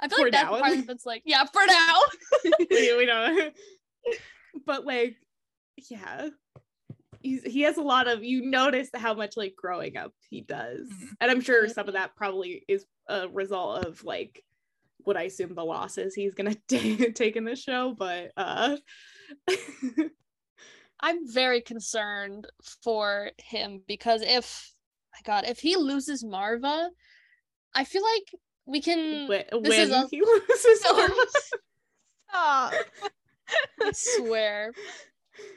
I feel For like that now. part of it's like, yeah, for now. *laughs* we, we don't. but like, yeah, he's he has a lot of. You notice how much like growing up he does, Mhm. and I'm sure some of that probably is a result of like what I assume the losses he's gonna ta- take in the show. But uh, I'm very concerned for him because if, my God, if he loses Maarva, I feel like we can. when, this is a- he *laughs* loses, Maarva. Stop. I swear.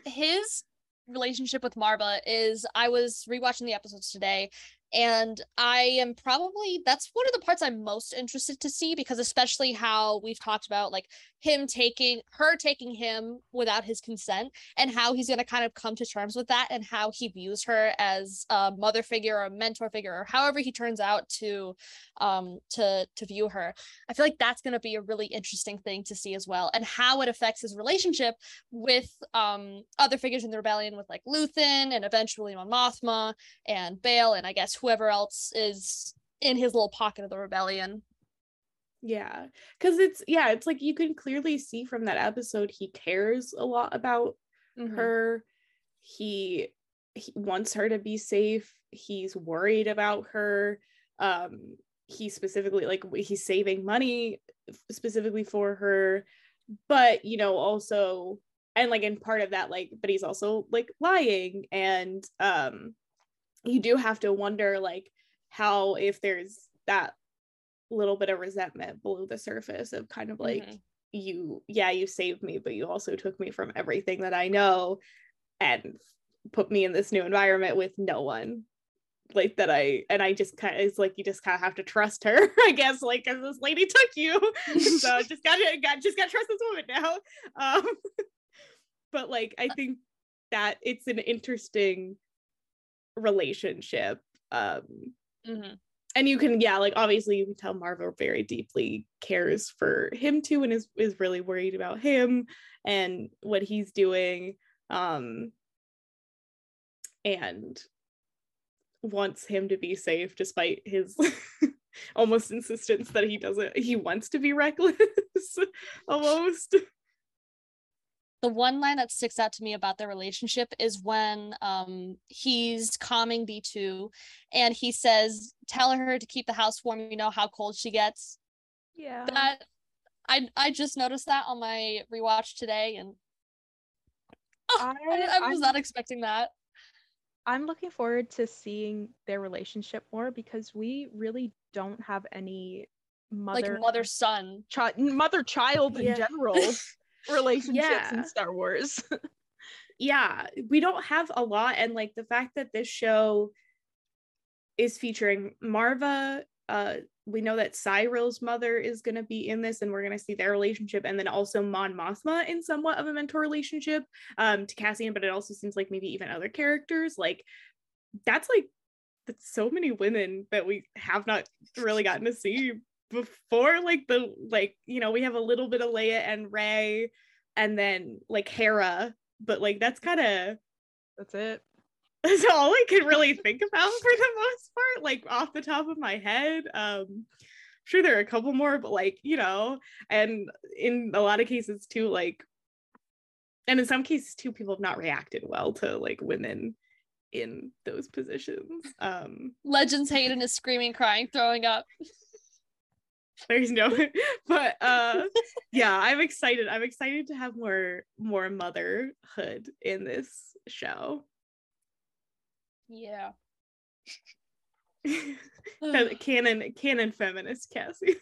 His relationship with Maarva is I was rewatching the episodes today and I am probably that's one of the parts I'm most interested to see because especially how we've talked about like him taking her taking him without his consent and how he's going to kind of come to terms with that and how he views her as a mother figure or a mentor figure or however he turns out to um to to view her I feel like that's going to be a really interesting thing to see as well, and how it affects his relationship with um other figures in the rebellion, with like Luthen and eventually Mon Mothma and Bale, and I guess whoever else is in his little pocket of the rebellion. Yeah, because it's yeah, it's like you can clearly see from that episode he cares a lot about Mhm. her. He he wants her to be safe. He's worried about her. Um, he specifically like he's saving money specifically for her, but you know also and like in part of that like but he's also like lying and um you do have to wonder like how if there's that little bit of resentment below the surface of kind of like Mhm. you yeah you saved me but you also took me from everything that i know and put me in this new environment with no one like that i and i just kind of it's like you just kind of have to trust her *laughs* i guess like because this lady took you *laughs* so just gotta got just gotta trust this woman now um *laughs* but like i think that it's an interesting relationship um Mhm. And you can yeah like obviously you can tell maarva very deeply cares for him too and is is really worried about him and what he's doing um and wants him to be safe despite his *laughs* almost insistence that he doesn't he wants to be reckless *laughs* almost the one line that sticks out to me about their relationship is when um he's calming B2 and he says, Tell her to keep the house warm, you know how cold she gets. Yeah. That I I just noticed that on my rewatch today and *laughs* I, I, I was I'm- not expecting that. I'm looking forward to seeing their relationship more because we really don't have any mother Like mother son. chi- mother child in general *laughs* relationships Yeah. in Star Wars. *laughs* yeah we don't have a lot and like the fact that this show is featuring maarva uh we know that syril's mother is going to be in this and we're going to see their relationship and then also mon mothma in somewhat of a mentor relationship um to cassian but it also seems like maybe even other characters like that's like that's so many women that we have not really gotten to see before like the like you know we have a little bit of leia and ray and then like hera but like that's kind of That's it. *laughs* that's all I can really think about for the most part, like off the top of my head. Um, sure there are a couple more, but like, you know, and in a lot of cases too, like, and in some cases too, people have not reacted well to like women in those positions. Um, Legends Hayden is screaming, crying, throwing up. *laughs* *laughs* there's *laughs* no but uh yeah i'm excited. I'm excited to have more more motherhood in this show. Yeah. *laughs* Canon canon feminist cassie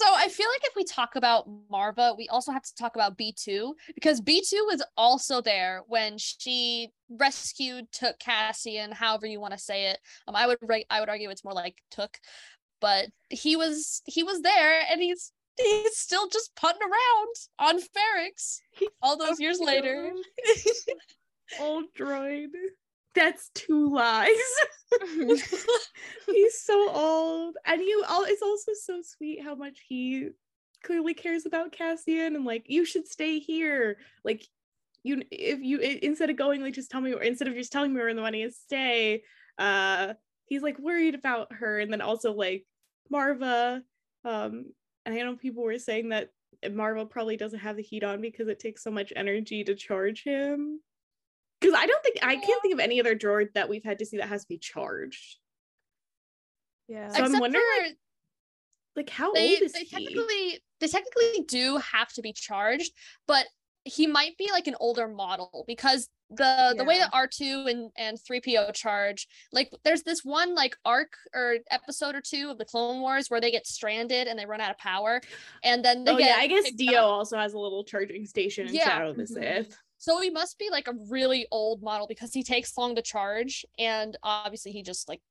So I feel like if we talk about Maarva, we also have to talk about B2 because B2 was also there when she rescued, took Cassian, however you want to say it. Um, I would re- I would argue it's more like took, but he was he was there and he's he's still just putting around on Ferrix all those years later. *laughs* Old droid. That's two lies. *laughs* *laughs* He's so old. And you all it's also so sweet how much he clearly cares about Cassian and like you should stay here. Like you if you instead of going like just tell me or instead of just telling me where the money is stay, uh he's like worried about her and then also like Maarva um and I know people were saying that Maarva probably doesn't have the heat on because it takes so much energy to charge him because I don't think I can't think of any other droid that we've had to see that has to be charged. Yeah. So Except I'm wondering, for like, like how they, old is they he? technically they technically do have to be charged, but he might be like an older model because the the way that R2 and and 3PO charge like there's this one like arc or episode or two of the Clone Wars where they get stranded and they run out of power and then they oh get yeah, I guess picked Dio up. also has a little charging station in Yeah. Shadow of the Mhm. Sith. So he must be like a really old model because he takes long to charge and obviously he just like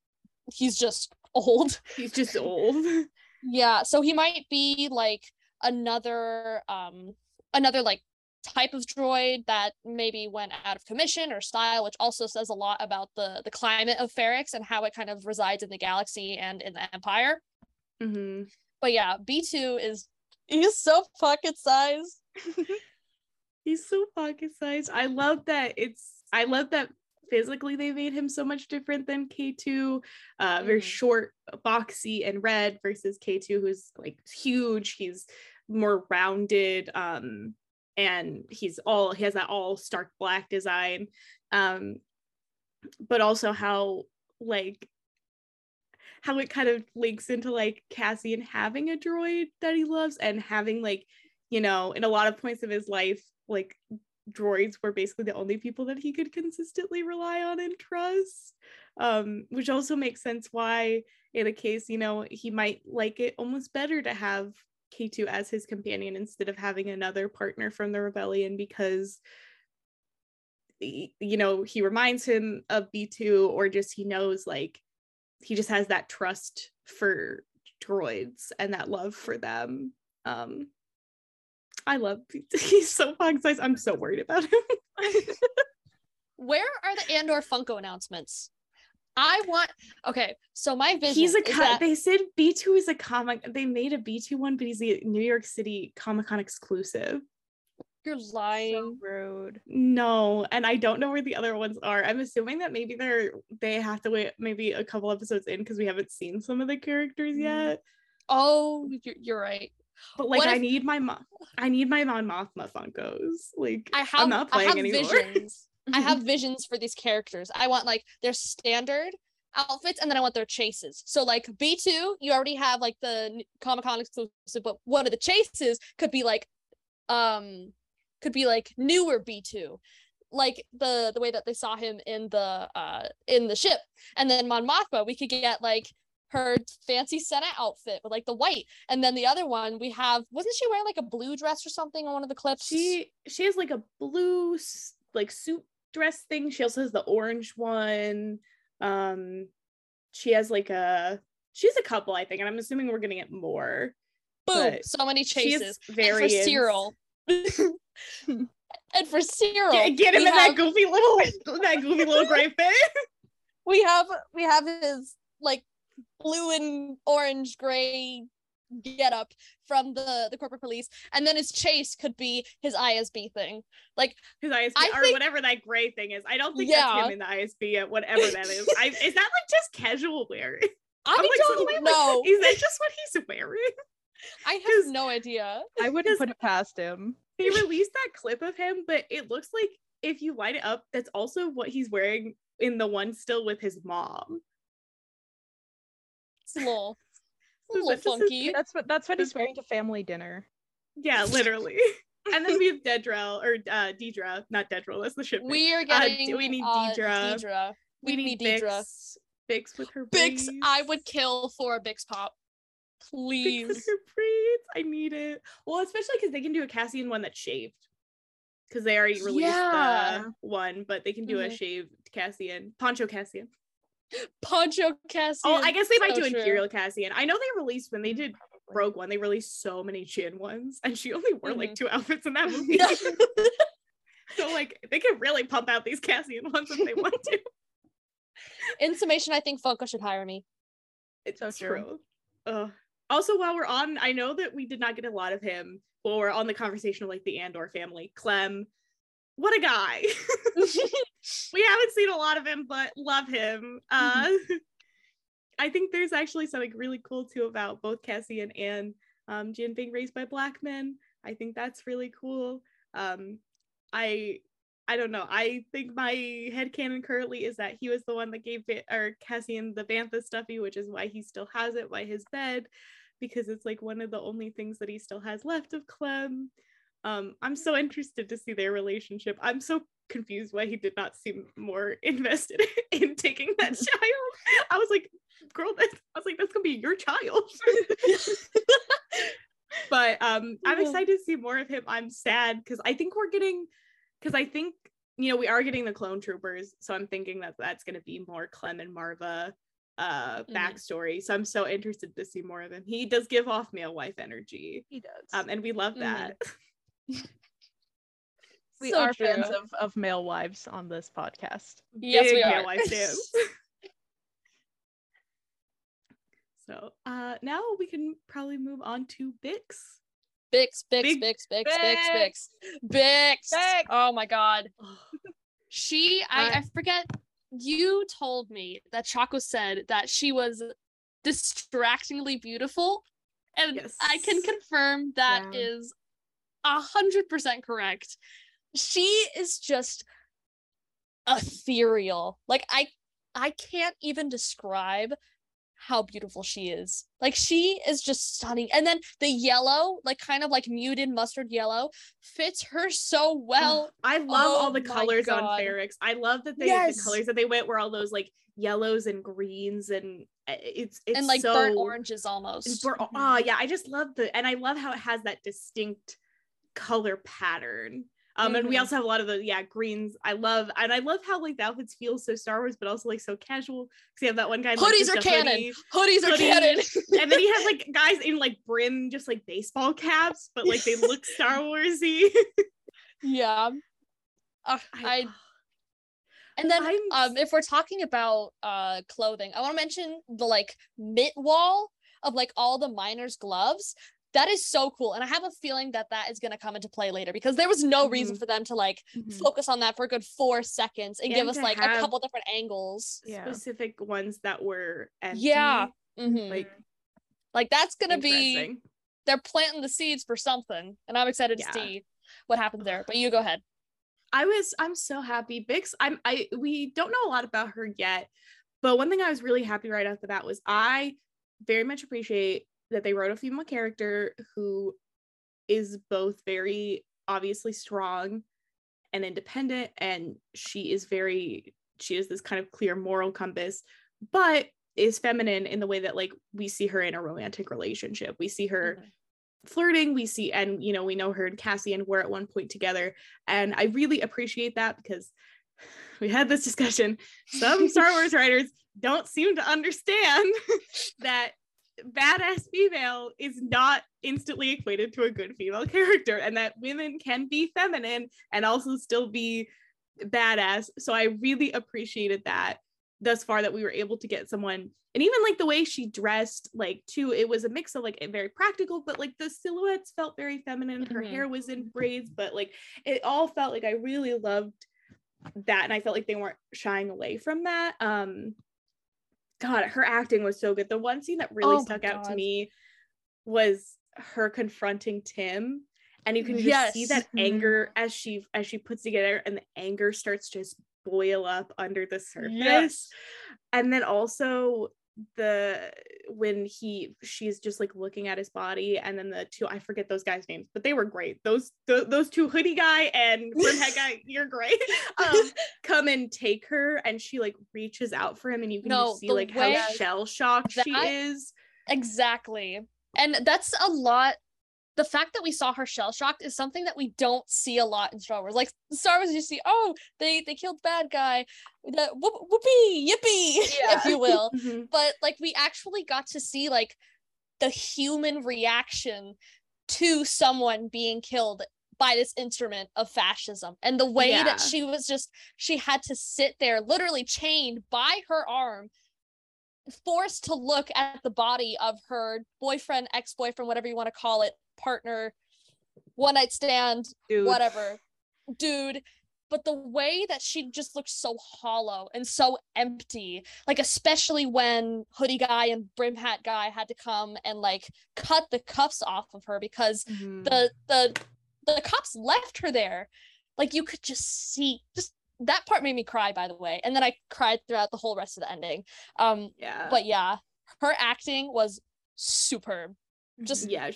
he's just *laughs* old. He's just old. *laughs* Yeah, so he might be like another um another like type of droid that maybe went out of commission or style, which also says a lot about the the climate of Ferrix and how it kind of resides in the galaxy and in the Empire. Mhm. But yeah, B2 is he's so pocket sized. *laughs* He's so pocket sized. I love that it's I love that physically they made him so much different than K2. Uh very Mhm. short, boxy, and red versus K2, who's like huge. He's more rounded. Um and he's all he has that all stark black design. Um but also how like how it kind of links into like Cassian having a droid that he loves and having like you know in a lot of points of his life like droids were basically the only people that he could consistently rely on and trust um which also makes sense why in a case you know he might like it almost better to have K2 as his companion instead of having another partner from the rebellion because you know he reminds him of B2 or just he knows like he just has that trust for droids and that love for them um I love *laughs* he's so fun size. I'm so worried about him. *laughs* Where are the Andor Funko announcements? I want okay, so my vision he's a is co- that- they said B2 is a comic they made a B2 one but he's a New York City Comic Con exclusive. you're lying. So rude. No, and I don't know where the other ones are. I'm assuming that maybe they're they have to wait maybe a couple episodes in because we haven't seen some of the characters Mm. yet. Oh, you're, you're right. But like What I if- need my mom. I need my Mon Mothma Funkos. Like I have I'm not I playing have anymore. visions. I have *laughs* visions for these characters. I want like their standard outfits and then I want their chases. So like B2, you already have like the Comic Con exclusive, but one of the chases could be like um could be like newer B2. Like the the way that they saw him in the uh in the ship. And then Mon Mothma, we could get like her fancy Senna outfit with like the white. And then the other one we have wasn't she wearing like a blue dress or something on one of the clips? she she has like a blue like suit dress thing she also has the orange one um she has like a she has a couple i think and i'm assuming we're gonna get more boom but so many chases variants. Syril *laughs* and for Syril get, get him in that goofy little that goofy little gray *laughs* fit we have we have his like blue and orange gray get up from the the corporate police. And then his chase could be his ISB thing. Like his ISB I or think- whatever that gray thing is. I don't think Yeah. that's him in the isb yet whatever that is. I, *laughs* is that like just casual wear I *laughs* I'm like, so don't wait, like, is that just what he's wearing? *laughs* I have no idea. I wouldn't put it past him. they released that clip of him, but it looks like if you light it up, that's also what he's wearing in the one still with his mom. It's a little a little that just his- funky That's what that's what he's wearing to family dinner. Yeah, literally. *laughs* and then we have Dedrell or uh Deidre, not Dedrell, that's the ship. name. we are Uh, getting do we need uh, Deidre? Deidre. we, need, Deidre Bix, Bix with her Bix. I would kill for a Bix pop Please. her braids. I need it. Well, especially because they can do a Cassian one that's shaved. Because they already released Yeah. the one, but they can do a Mhm. shaved Cassian, Poncho Cassian. Poncho Cassian. Oh, I guess they might so do true. Imperial Cassian. I know they released when they did Rogue One, they released so many Jyn ones, and she only wore like Mhm. two outfits in that *laughs* movie. So like they could really pump out these Cassian ones if they want to. *laughs* In summation, I think Funko should hire me. It's So true. Ugh. Also, while we're on, I know that we did not get a lot of him while we're on the conversation of like the Andor family. Clem, what a guy. *laughs* we haven't seen a lot of him, but love him. Uh, *laughs* I think there's actually something really cool too about both Cassie and um, Jyn being raised by black men. I think that's really cool. Um, I I don't know. I think my head headcanon currently is that he was the one that gave it or Cassian the Bantha stuffy, which is why he still has it by his bed, because it's like one of the only things that he still has left of Clem. Um, I'm so interested to see their relationship. I'm so confused why he did not seem more *laughs* invested in taking that *laughs* child. I was like, girl, that I was like, that's gonna be your child. *laughs* but um I'm excited to see more of him. I'm sad because I think we're getting because I think you know we are getting the clone troopers, so I'm thinking that that's gonna be more Clem and Maarva uh Mhm. backstory. So I'm so interested to see more of him. He does give off male wife energy. He does. Um and we love Mhm. that. *laughs* we so are fans of, of male wives on this podcast. Yes, Big we male are. wife stands. *laughs* *laughs* so uh now we can probably move on to Bix. Bix, Bix, Bix, Bix, Bix, Bix, Bix. Bix. Oh my god. She, I, Uh, I forget. You told me that Chaco said that she was distractingly beautiful, and I can confirm that Yeah. is a hundred percent correct. She is just ethereal. Like I, I can't even describe how beautiful she is. Like she is just stunning. And then the yellow, like kind of like muted mustard yellow, fits her so well. I love all Oh the my colors on God. Ferrix. I love that they Yes. the colors that they went were all those like yellows and greens and uh, it's it's and like so burnt oranges almost. bur- oh yeah, I just love the and I love how it has that distinct color pattern. Um, and we Mhm. also have a lot of the yeah greens. I love and I love how like the outfits feel so Star Wars, but also like so casual. Because you have that one guy in, like, Hoodies are canon. hoodie, Hoodies are hoodie, canon. and then he has like *laughs* guys in like brim, just like baseball caps, but like they look *laughs* Star Warsy. yeah. Uh, I *sighs* and then um if we're talking about uh clothing, I want to mention the like mitt wall of like all the miners' gloves. That is so cool, and I have a feeling that that is going to come into play later because there was no reason for them to like focus on that for a good four seconds and, give us like a couple different angles. Yeah. specific ones that were empty. Yeah. Mhm. like Like that's gonna be they're planting the seeds for something, and I'm excited Yeah. to see what happens there. But you go ahead. I was I'm so happy. Bix, I'm I we don't know a lot about her yet, but one thing I was really happy right off the bat was I very much appreciate that they wrote a female character who is both very obviously strong and independent and she is very she is this kind of clear moral compass but is feminine in the way that like we see her in a romantic relationship. We see her Mhm. flirting we see and you know we know her and cassian were at one point together. And i really appreciate that because *sighs* we had this discussion. Some star wars *laughs* writers don't seem to understand *laughs* that badass female is not instantly equated to a good female *laughs* character and that women can be feminine and also still be badass. So i really appreciated that thus far that we were able to get someone. And even like the way she dressed like too it was a mix of like very practical but like the silhouettes felt very feminine. Her Mhm. hair was in braids but like it all felt like i really loved that and i felt like they weren't shying away from that. Um god her acting was so good the one scene that really Oh stuck out to me was her confronting timm and you can just see that Mhm. anger as she as she puts together and the anger starts to just boil up under the surface Yes. and then also the when he she's just like looking at his body and then the two i forget those guys names but they were great. Those th- those two hoodie guy and *laughs* brimhead guy you're great. *laughs* Um come and take her and she like reaches out for him and you can No, just see like how shell shocked she is. Exactly. and that's a lot the fact that we saw her shell shocked is something that we don't see a lot in Star Wars. Like *laughs* Star Wars, you see, oh, they they killed the bad guy, the whoop, whoopee, yippee, *laughs* yeah. if you will. *laughs* mm-hmm. But like we actually got to see like the human reaction to someone being killed by this instrument of fascism and the way yeah. that she was just she had to sit there literally chained by her arm forced to look at the body of her boyfriend ex-boyfriend whatever you want to call it partner one night stand dude. whatever dude. But the way that she just looked so hollow and so empty like especially when hoodie guy and brim hat guy had to come and like cut the cuffs off of her because mm-hmm. the the the cops left her there. Like you could just see just that part made me cry by the way. And then i cried throughout the whole rest of the ending. Um yeah. but yeah her acting was superb. Just yeah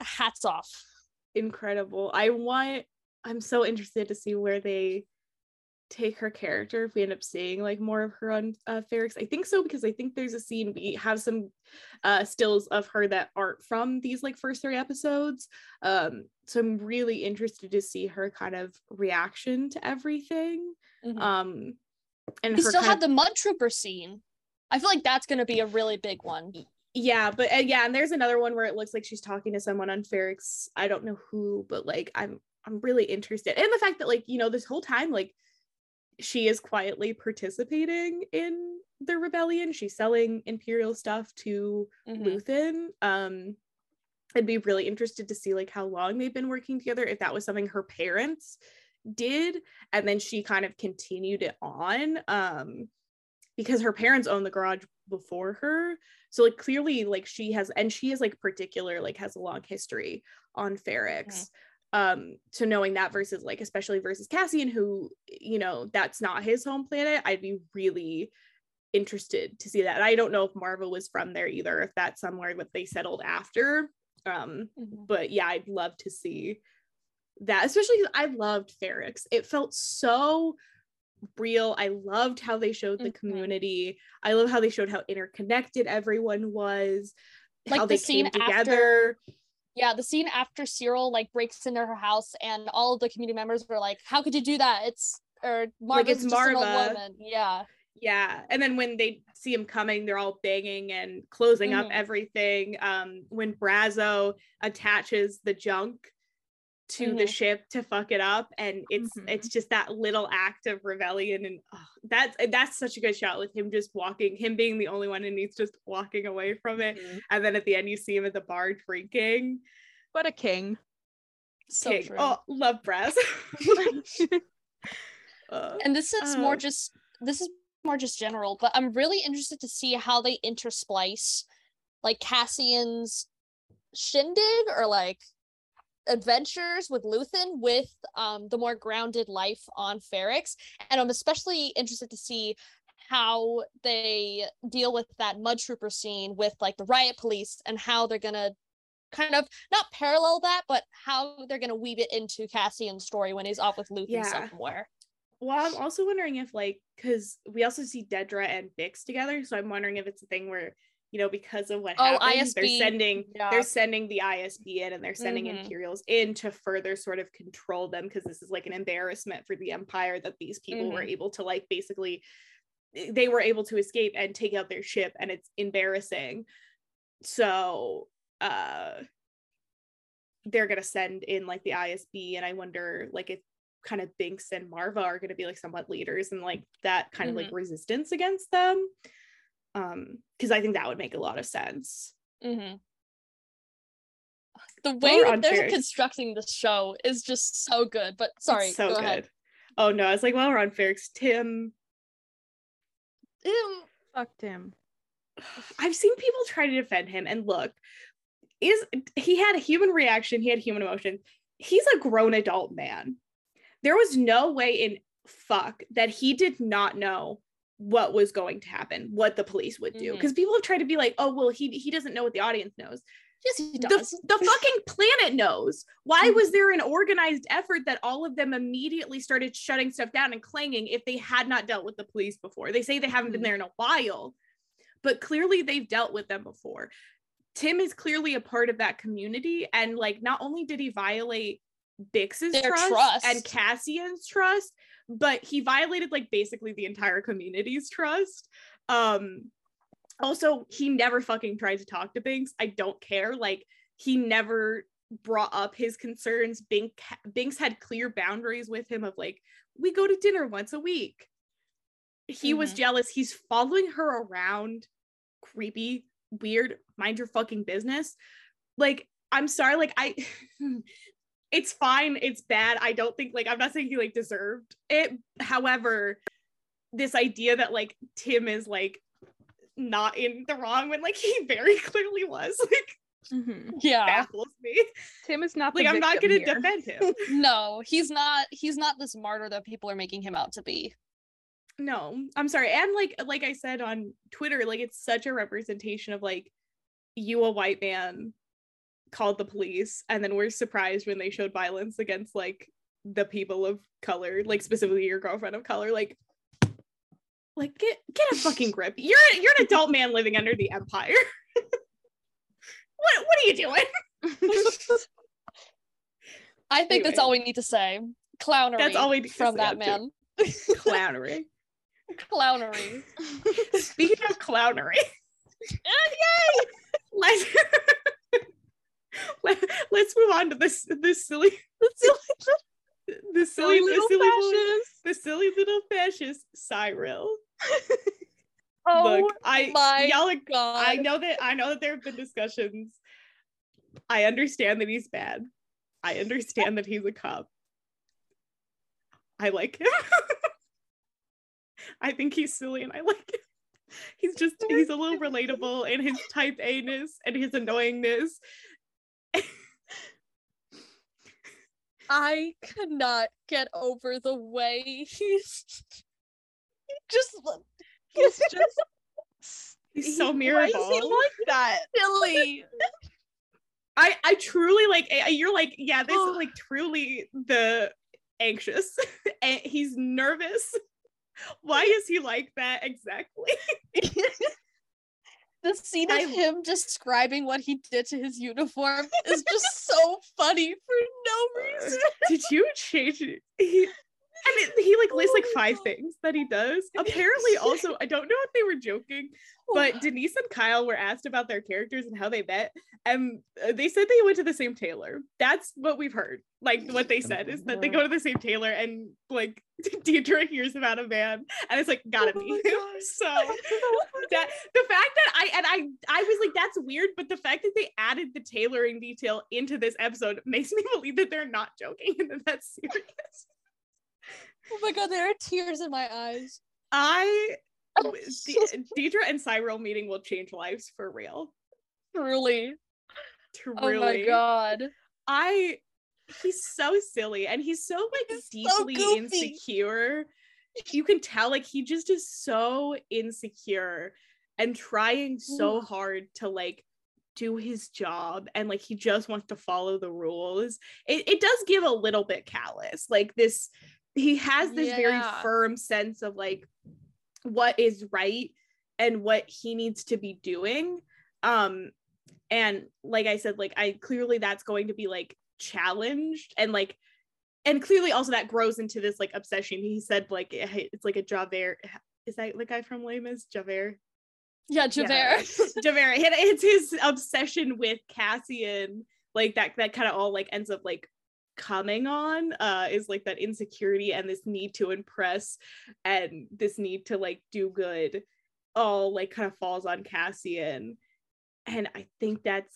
hats off incredible i want I'm so interested to see where they take her character if we end up seeing like more of her on uh, Ferrix. I think so because I think there's a scene we have some uh, stills of her that aren't from these like first three episodes. Um, so I'm really interested to see her kind of reaction to everything. Mm-hmm. Um, and we still had of- the mud trooper scene. I feel like that's going to be a really big one. Yeah, but uh, yeah, and there's another one where it looks like she's talking to someone on Ferrix. I don't know who, but like I'm I'm really interested. And the fact that like, you know, this whole time like she is quietly participating in the rebellion. She's selling imperial stuff to mm-hmm. Luthen. Um I'd be really interested to see like how long they've been working together if that was something her parents did and then she kind of continued it on um because her parents own the garage before her. So like clearly like she has and she is like particular like has a long history on ferrix um to knowing that versus like especially versus cassian who you know that's not his home planet. I'd be really interested to see that. And i don't know if maarva was from there either if that's somewhere that they settled after. Um mm-hmm. but yeah i'd love to see that especially i loved ferrix. It felt so real. I loved how they showed the mm-hmm. community. I love how they showed how interconnected everyone was like how the they came together. After- yeah the scene after Syril like breaks into her house and all of the community members were like how could you do that? It's or Maarva's like it's just Maarva. an old woman. Yeah. Yeah and then when they see him coming they're all banging and closing mm-hmm. up everything. Um when brasso attaches the junk to mm-hmm. the ship to fuck it up and it's mm-hmm. it's just that little act of rebellion and oh, that's that's such a good shot with him just walking him being the only one and he's just walking away from it mm-hmm. and then at the end you see him at the bar drinking what a king so king. True. oh love Braz *laughs* *laughs* uh, and this is uh, more just this is more just general but I'm really interested to see how they intersplice like Cassian's shindig or like adventures with Luthen with um, the more grounded life on Ferrix. And I'm especially interested to see how they deal with that mud trooper scene with like the riot police and how they're gonna kind of not parallel that, but how they're gonna weave it into Cassian's story when he's off with Luthen yeah. somewhere. Well, I'm also wondering if like because we also see Dedra and Bix together, so I'm wondering if it's a thing where you know because of what oh, happened ISB. they're sending yeah. they're sending the isb in and they're sending mm-hmm. imperials in to further sort of control them because this is like an embarrassment for the empire that these people mm-hmm. were able to like basically they were able to escape and take out their ship and it's embarrassing so uh they're gonna send in like the isb and i wonder like if kind of binks and maarva are gonna be like somewhat leaders and like that kind mm-hmm. of like resistance against them um because i think that would make a lot of sense. Mm-hmm. the way that they're constructing the show is just so good but sorry it's so go good. Ahead. oh no it's like well we're on Ferrix timm timm. Fuck timm. *sighs* I've seen people try to defend him and look is he had a human reaction he had human emotions he's a grown adult man. There was no way in fuck that he did not know what was going to happen, what the police would do. Because mm-hmm. people have tried to be like, oh, well, he he doesn't know what the audience knows. Yes, he does. The, the *laughs* fucking planet knows. Why mm-hmm. was there an organized effort that all of them immediately started shutting stuff down and clanging if they had not dealt with the police before? They say they haven't mm-hmm. been there in a while, but clearly they've dealt with them before. Timm is clearly a part of that community. And like, not only did he violate Bix's trust, trust. and Cassian's trust, but he violated like basically the entire community's trust. Um, also, he never fucking tried to talk to Binks. I don't care. Like, he never brought up his concerns. Bink, Binks had clear boundaries with him of like, we go to dinner once a week. He was Mhm. jealous. He's following her around. Creepy, weird, mind your fucking business. Like, I'm sorry, like, I. *laughs* it's fine. It's bad. I don't think, like, I'm not saying he, like, deserved it. However, this idea that, like, Timm is, like, not in the wrong when, like, he very *laughs* clearly was, like, Mhm. Yeah. baffles me. Timm is not the Like, I'm not gonna here. defend him. *laughs* *laughs* No, he's not he's not this martyr that people are making him out to be. no i'm sorry and like like i said on twitter like it's such a representation of like you a white man called the police and then we're surprised when they showed violence against like the people of color like specifically your girlfriend of color like like get get a fucking grip. You're you're an adult man living under the empire. *laughs* What what are you doing? *laughs* I think that's all we need to say. Clownery That's all we need to from that man. clownery. *laughs* Clownery. speaking of clownery. Let's *laughs* let, let's move on to this this silly the silly *laughs* the Silly the little silly little, fascist. the silly little fascist Syril. *laughs* Oh Look, I my y'all are, god. I know that I know that there have been discussions. I understand that he's bad. I understand that he's a cop. I like him. I think he's silly and I like him. He's just he's a little relatable in his type A-ness and his annoyingness. *laughs* I cannot get over the way he's he *laughs* just He's just He's so he- Why is he like that? silly. I I truly like eh, you're like yeah this is *gasps* like truly the anxious and *laughs* he's nervous. Why is he like that exactly? The scene of him describing what he did to his uniform is just so *laughs* funny for no uh, reason. Did you change it? *laughs* He, and it, he like lists like Oh five things that he does. *laughs* Apparently, also I don't know if they were joking, but Denise and Kyle were asked about their characters and how they met, and uh, they said they went to the same tailor. That's what we've heard. Like what they said is that they go to the same tailor, and like *laughs* Deidre hears about a man, and it's like gotta Oh be. *laughs* So that the fact that I and I I was like that's weird, but the fact that they added the tailoring detail into this episode makes me believe that they're not joking and that that's serious. Oh my god, there are tears in my eyes. I *laughs* De- Deidre and Syril meeting will change lives for real. truly. Truly. Oh my god. I he's so silly and he's so like He's deeply goofy. insecure. You can tell like he just is so insecure and trying so hard to like do his job and like he just wants to follow the rules. It it does give a little bit Kallus. Like this he has this very firm sense of like what is right and what he needs to be doing. Um and like I said like I clearly that's going to be like challenged and like and clearly also that grows into this like obsession. He said like it's like a Javert. Is that the guy from Mis? Javert. Yeah, Javert. *laughs* Javert. It's his obsession with Cassian, like that. That kind of all like ends up like coming on. Uh, is like that insecurity and this need to impress, and this need to like do good, all like kind of falls on Cassian, and I think that's.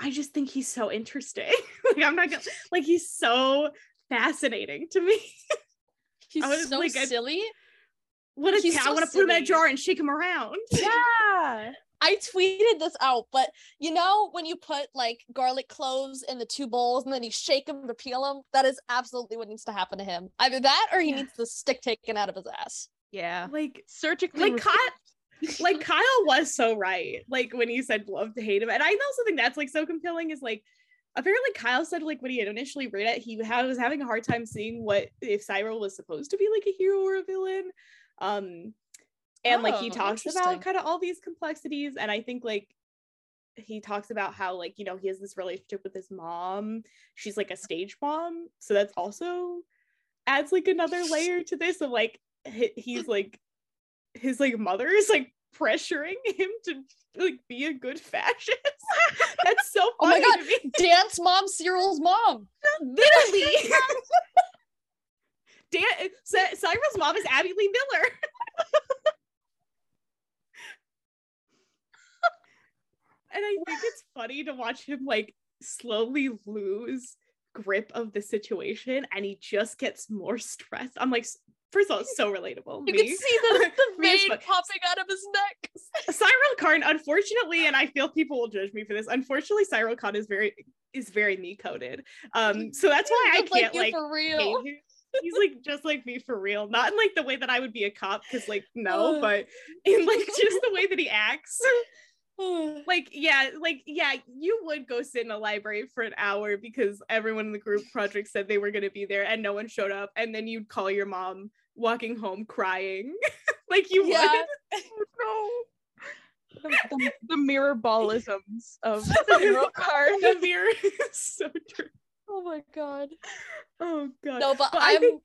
I just think he's so interesting. *laughs* like I'm not gonna like he's so fascinating to me. *laughs* He's I was so like, I- silly. What a He's so I want to put him in a jar and shake him around. Yeah. I tweeted this out, but you know when you put like garlic cloves in the two bowls and then you shake them to peel them, that is absolutely what needs to happen to him. Either that or he Yeah. needs the stick taken out of his ass. Yeah. Like Surgically. like Kyle, like Kyle was so right. Like when he said love to hate him, and I also think that's like so compelling. Is like apparently Kyle said like when he had initially read it, he had, was having a hard time seeing what if Syril was supposed to be like a hero or a villain. Um, and like he Oh, talks about kind of all these complexities, and I think like he talks about how like you know he has this relationship with his mom. She's like a stage mom so that's also adds like another layer to this of like he's like his like mother is like pressuring him to like be a good fascist. *laughs* That's so Oh my God. Dance mom, Syril's mom. *laughs* literally. *laughs* Dan- Cy- Syril's mom is Abby Lee Miller and I think it's funny to watch him like slowly lose grip of the situation and he just gets more stressed. I'm like, first of all, it's so relatable. You me. can see the, *laughs* the vein popping out of his neck. Syril Karn, unfortunately, and I feel people will judge me for this. Unfortunately, Syril Karn is very is very me coded. Um, so that's why I can't you like for real. He's like just like me for real, not in like the way that I would be a cop, because like no, but in like just the way that he acts. *sighs* like yeah like yeah you would go sit in a library for an hour because everyone in the group project said they were going to be there and no one showed up and then you'd call your mom walking home crying *laughs* like you yeah. *laughs* Oh, no. The, the, the mirror ballisms of would Syril Karn. the mirror is so true Oh my god. oh god No, but, But I think-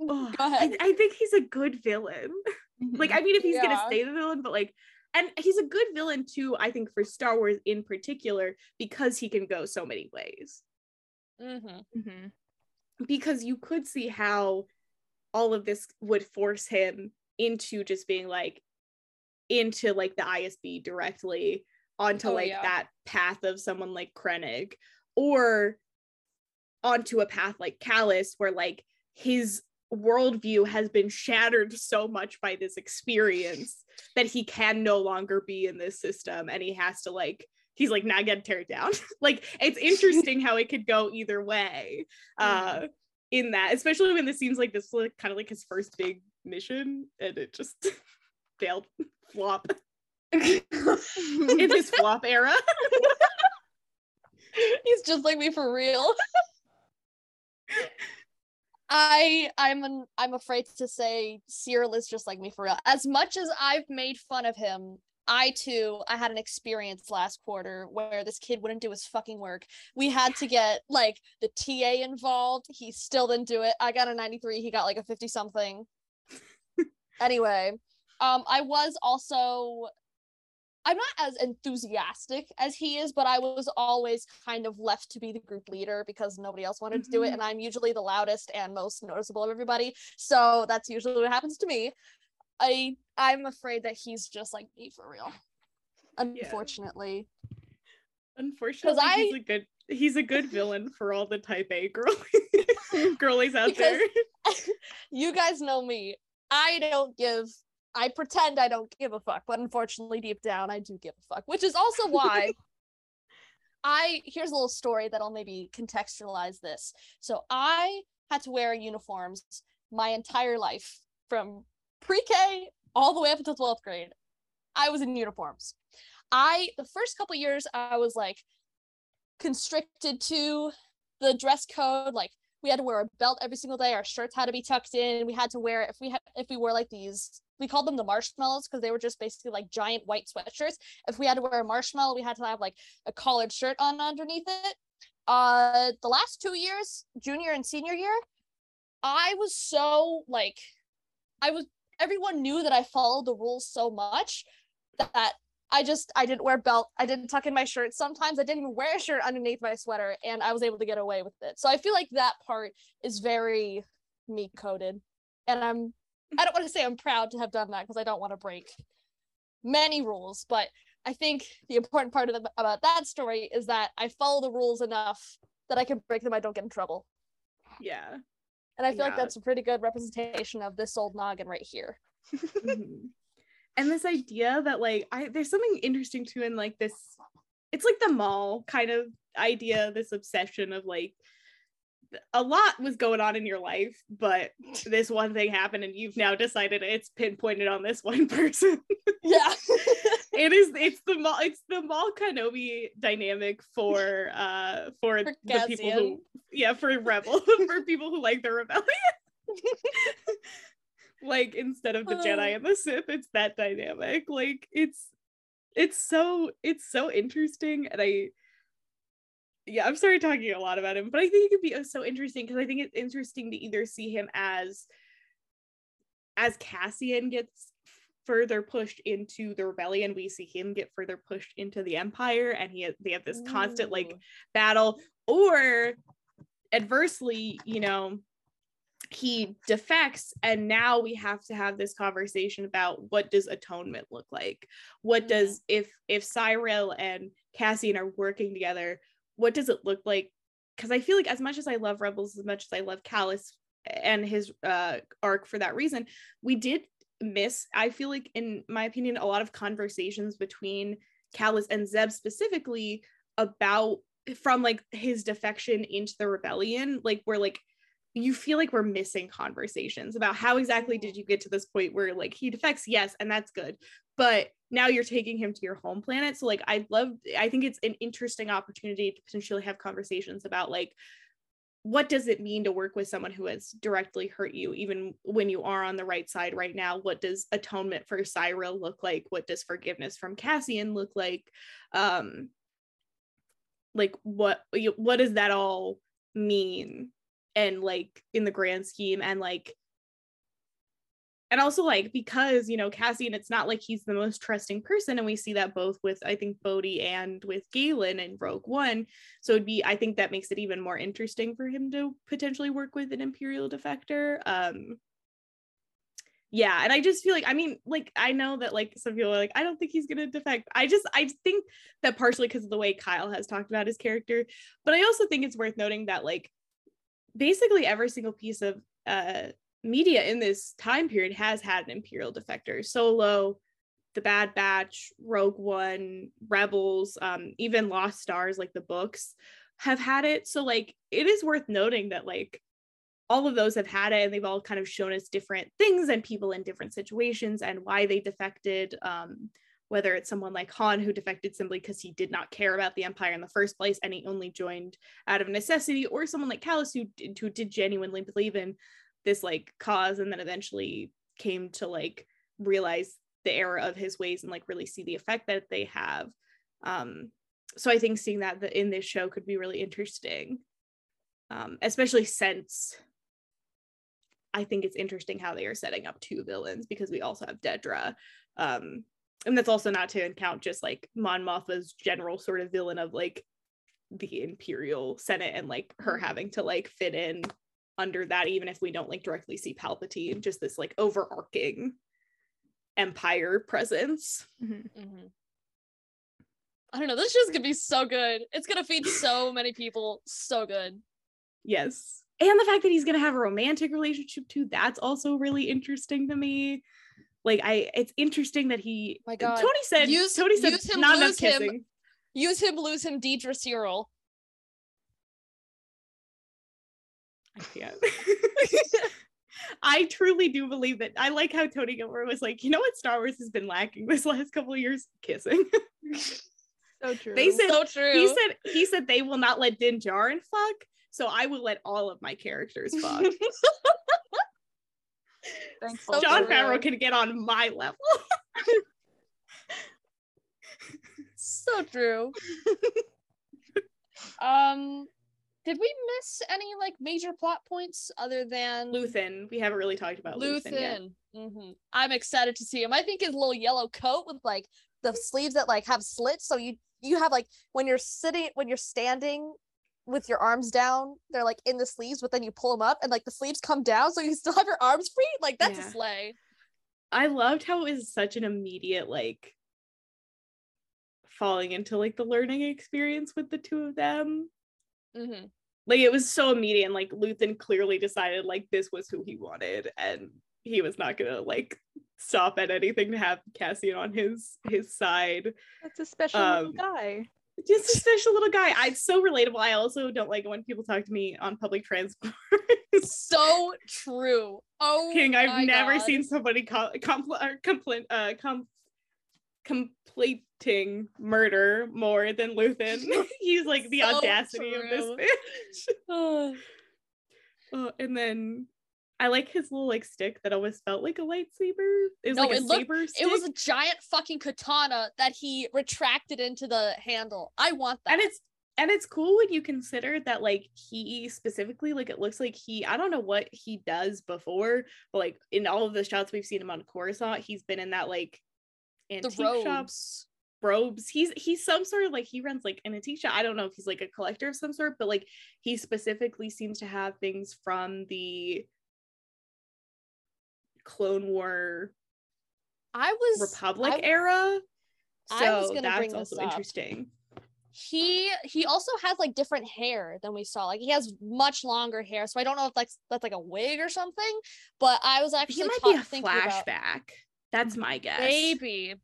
oh, Go *sighs* ahead. I, I think he's a good villain *laughs* like mm-hmm. i mean if he's gonna stay the villain but like and he's a good villain too i think for star wars in particular because he can go so many ways Mhm. Mhm. because you could see how all of this would force him into just being like into like the ISB directly onto Oh, like yeah. that path of someone like Krennic or onto a path like Kallus where like his worldview has been shattered so much by this experience that he can no longer be in this system and he has to like he's like now gotta tear it down. *laughs* Like it's interesting how it could go either way *laughs* uh in that especially when this seems like this like kind of like his first big mission and it just *laughs* failed. Flop. In his flop era. He's just like me for real. I I'm an, I'm afraid to say Syril is just like me for real. As much as I've made fun of him, I too I had an experience last quarter where this kid wouldn't do his fucking work. We had to get like the TA involved. He still didn't do it. I got a 93, he got like a 50 something. *laughs* anyway, um I was also I'm not as enthusiastic as he is, but I was always kind of left to be the group leader because nobody else wanted to do it. Mhm. And I'm usually the loudest and most noticeable of everybody. So that's usually what happens to me. I I'm afraid that he's just like me for real. Unfortunately. unfortunately I- he's a good he's a good villain for all the type a girl *laughs* girlies out there *laughs* you guys know me. I don't give I pretend I don't give a fuck, but unfortunately deep down I do give a fuck, which is also why *laughs* I here's a little story that'll maybe contextualize this. So I had to wear uniforms my entire life from pre-K all the way up until 12th grade. I was in uniforms. I the first couple years I was like constricted to the dress code like we had to wear a belt every single day. Our shirts had to be tucked in. We had to wear if we had if we wore like these we called them the marshmallows because they were just basically like giant white sweatshirts. If we had to wear a marshmallow we had to have like a collared shirt on underneath it. Uh the last two years junior and senior year i was so like i was everyone knew that i followed the rules so much that I just I didn't wear a belt. I didn't tuck in my shirt. Sometimes I didn't even wear a shirt underneath my sweater, and I was able to get away with it. So I feel like that part is very me coded, and I'm I don't want to say I'm proud to have done that because I don't want to break many rules, but I think the important part of the, about that story is that I follow the rules enough that I can break them. I don't get in trouble, yeah and I feel like that's a pretty good representation of this old noggin right here. Mm-hmm. And this idea that like I there's something interesting too in like this it's like the Maul kind of idea this obsession of like a lot was going on in your life but this one thing happened and you've now decided it's pinpointed on this one *laughs* person. Yeah. *laughs* it is it's the Maul it's the Maul kenobi dynamic for uh for, For the people who yeah for rebel *laughs* for people who like the rebellion like instead of the Uh. jedi and the sith it's that dynamic like it's it's so it's so interesting and I yeah, I'm sorry talking a lot about him, but I think it could be uh, so interesting because I think it's interesting to either see him as as Cassian gets further pushed into the rebellion, we see him get further pushed into the empire, and he they have this constant like battle, or adversely, you know, he defects and now we have to have this conversation about what does atonement look like what mm-hmm. does if if syril and Cassian are working together what does it look like because I feel like as much as I love Rebels as much as I love Kallus and his uh arc for that reason we did miss I feel like in my opinion a lot of conversations between Kallus and Zeb specifically about from like his defection into the rebellion like where like you feel like we're missing conversations about how exactly did you get to this point where like he defects yes and that's good but now you're taking him to your home planet. So like i love i think it's an interesting opportunity to potentially have conversations about like what does it mean to work with someone who has directly hurt you even when you are on the right side right now? What does atonement for Syril look like? What does forgiveness from Cassian look like? Um like what what does that all mean and like in the grand scheme and like and also like because you know Cassian it's not like he's the most trusting person and we see that both with I think Bodhi and with Galen and Rogue One. So it'd be I think that makes it even more interesting for him to potentially work with an imperial defector. Um yeah and I just feel like I mean like I know that like some people are like I don't think he's gonna defect. I just I think that partially because of the way Kyle has talked about his character but I also think it's worth noting that like basically every single piece of uh, media in this time period has had an imperial defector. Solo the bad batch rogue one rebels um, even lost stars like the books have had it. So like it is worth noting that like all of those have had it and they've all kind of shown us different things and people in different situations and why they defected um, whether it's someone like Han who defected simply because he did not care about the Empire in the first place and he only joined out of necessity, or someone like Kallus who did, who did genuinely believe in this like cause and then eventually came to like realize the error of his ways and like really see the effect that they have. Um, so I think seeing that in this show could be really interesting, um, especially since I think it's interesting how they are setting up two villains because we also have Dedra, um, and that's also not to count just like Mon Mothma's general sort of villain of like the Imperial Senate and like her mm-hmm. having to like fit in under that, even if we don't like directly see Palpatine, just this like overarching empire presence. Mm-hmm. Mm-hmm. I don't know. This show's gonna be so good. It's gonna feed *laughs* so many people. So good. Yes. And the fact that he's gonna have a romantic relationship too, that's also really interesting to me like I it's interesting that he my God. Tony said use, Tony said use him, not enough kissing. Him, use him, lose him, Dedra Syril. I can't. *laughs* I truly do believe that. I like how Tony Gilroy was like, you know what Star Wars has been lacking this last couple of years? Kissing. *laughs* so true. They said so true. He said he said they will not let Din Djarin fuck, so I will let all of my characters fuck. *laughs* Thankful. Jon Favreau can get on my level. so true. *laughs* um, did we miss any like major plot points other than Luthen? We haven't really talked about Luthen. Luthen mm-hmm. I'm excited to see him. I think his little yellow coat with like the sleeves that like have slits, so you you have like when you're sitting when you're standing with your arms down, they're like in the sleeves, but then you pull them up and like the sleeves come down, so you *laughs* still have your arms free. Like that's yeah. a sleigh. I loved how it was such an immediate like falling into like the learning experience with the two of them. Mm-hmm. Like it was so immediate, and like Luthen clearly decided like this was who he wanted, and he was not gonna like stop at anything to have Cassian on his his side. That's a special um, little guy just a special little guy. I'm so relatable. I also don't like when people talk to me on public transport. *laughs* so true. Oh, King, I've never God. seen somebody com- compl- complain uh com- completing murder more than Luthen. *laughs* *laughs* He's like the so audacity true. of this bitch. *sighs* oh, and then I like his little like stick that always felt like a lightsaber. It was No, like a looked- saber stick. It was a giant fucking katana that he retracted into the handle. I want that. and it's and it's cool when you consider that like he specifically like it looks like he I don't know what he does before, but like in all of the shots we've seen him on Coruscant, he's been in that like the antique robes. shops robes. He's he's some sort of like he runs like an antique shop. I don't know if he's like a collector of some sort, but like he specifically seems to have things from the Clone War I was Republic I- era. So I was gonna that's bring also this up. interesting. he he also has like different hair than we saw. Like he has much longer hair, so I don't know if that's that's like a wig or something. But I was actually He might be a thinking about- flashback. That's my guess. maybe,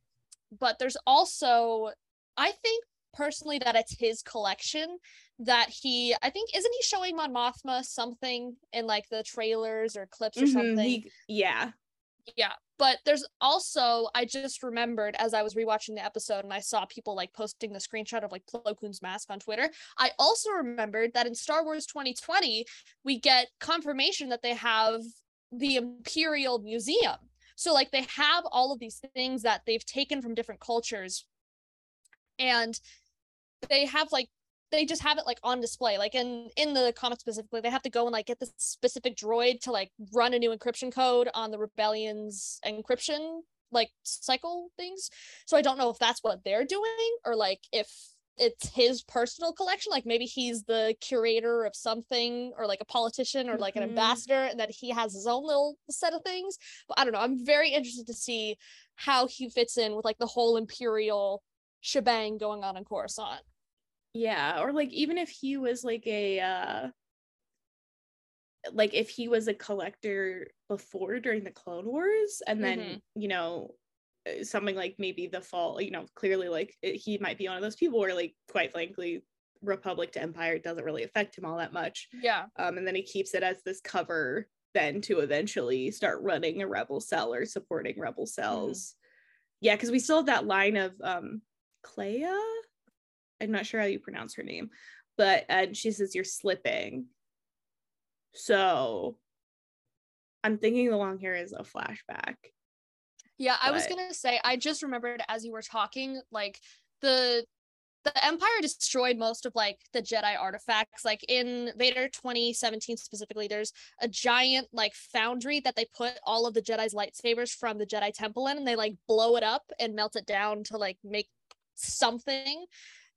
but there's also I think personally that it's his collection that he I think isn't he showing Mon Mothma something in like the trailers or clips or Mhm, something. he- yeah. yeah but there's also i just remembered as i was rewatching the episode and i saw people like posting the screenshot of like plo koon's mask on twitter i also remembered that in star wars 2020 we get confirmation that they have the imperial museum so like they have all of these things that they've taken from different cultures and they have like they just have it like on display like in in the comic specifically they have to go and like get this specific droid to like run a new encryption code on the rebellion's encryption like cycle things. So i don't know if that's what they're doing or like if it's his personal collection like maybe he's the curator of something or like a politician or like an Mhm. ambassador and that he has his own little set of things. But i don't know i'm very interested to see how he fits in with like the whole imperial shebang going on in coruscant Yeah, or like even if he was like a uh like if he was a collector before during the Clone Wars and then, Mhm. you know, uh, something like maybe the fall, you know, clearly like it- he might be one of those people where like quite frankly Republic to Empire doesn't really affect him all that much. yeah Um and then he keeps it as this cover then to eventually start running a rebel cell or supporting rebel cells. Yeah, because we still have that line of um Kleya. I'm not sure how you pronounce her name, but and she says you're slipping. So I'm thinking the long hair is a flashback. Yeah, I was gonna say I just remembered as you were talking, like the the Empire destroyed most of like the Jedi artifacts. Like in Vader 2017 specifically, there's a giant like foundry that they put all of the Jedi's lightsabers from the Jedi Temple in, and they like blow it up and melt it down to like make something.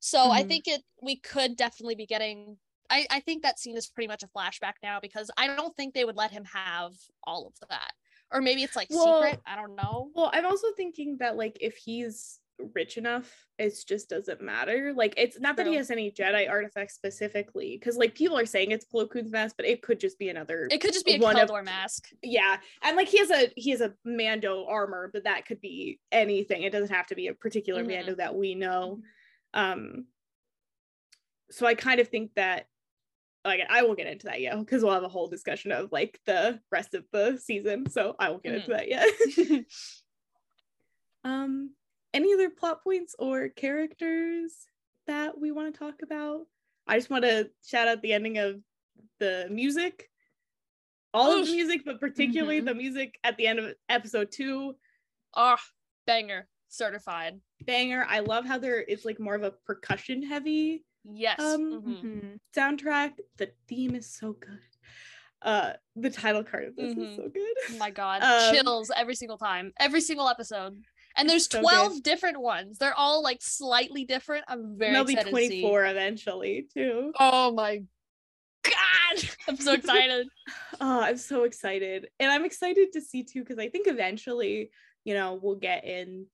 So I Mhm. think it we could definitely be getting. I, I think that scene is pretty much a flashback now because I don't think they would let him have all of that. Or maybe it's like Well, secret. I don't know. Well, I'm also thinking that like if he's rich enough, it just doesn't matter. Like it's not that he has any Jedi artifacts specifically, because like people are saying it's Plo Koon's mask, but it could just be another It could just be a one of- mask. yeah and like he has a he has a mando armor but that could be anything it doesn't have to be a particular Mhm. mando that we know um so i kind of think that like i will get into that yet because we'll have a whole discussion of like the rest of the season so i won't get into that yet *laughs* um any other plot points or characters that we want to talk about i just want to shout out the ending of the music all of the music but particularly Mhm. the music at the end of episode two. two Oh, banger. Certified. Banger i love how there is like more of a percussion heavy Yes. Um, mhm. Mhm. soundtrack the theme is so good uh the title card of this Mhm. is so good Oh my god. *laughs* Um, Chills every single time. Every single episode. And there's So good. 12 different ones. They're all like slightly different. I'm very there'll be excited to see. 24 eventually too Oh my god. *laughs* I'm so excited. *laughs* Oh, I'm so excited. And I'm excited to see too, because I think eventually, you know, we'll get in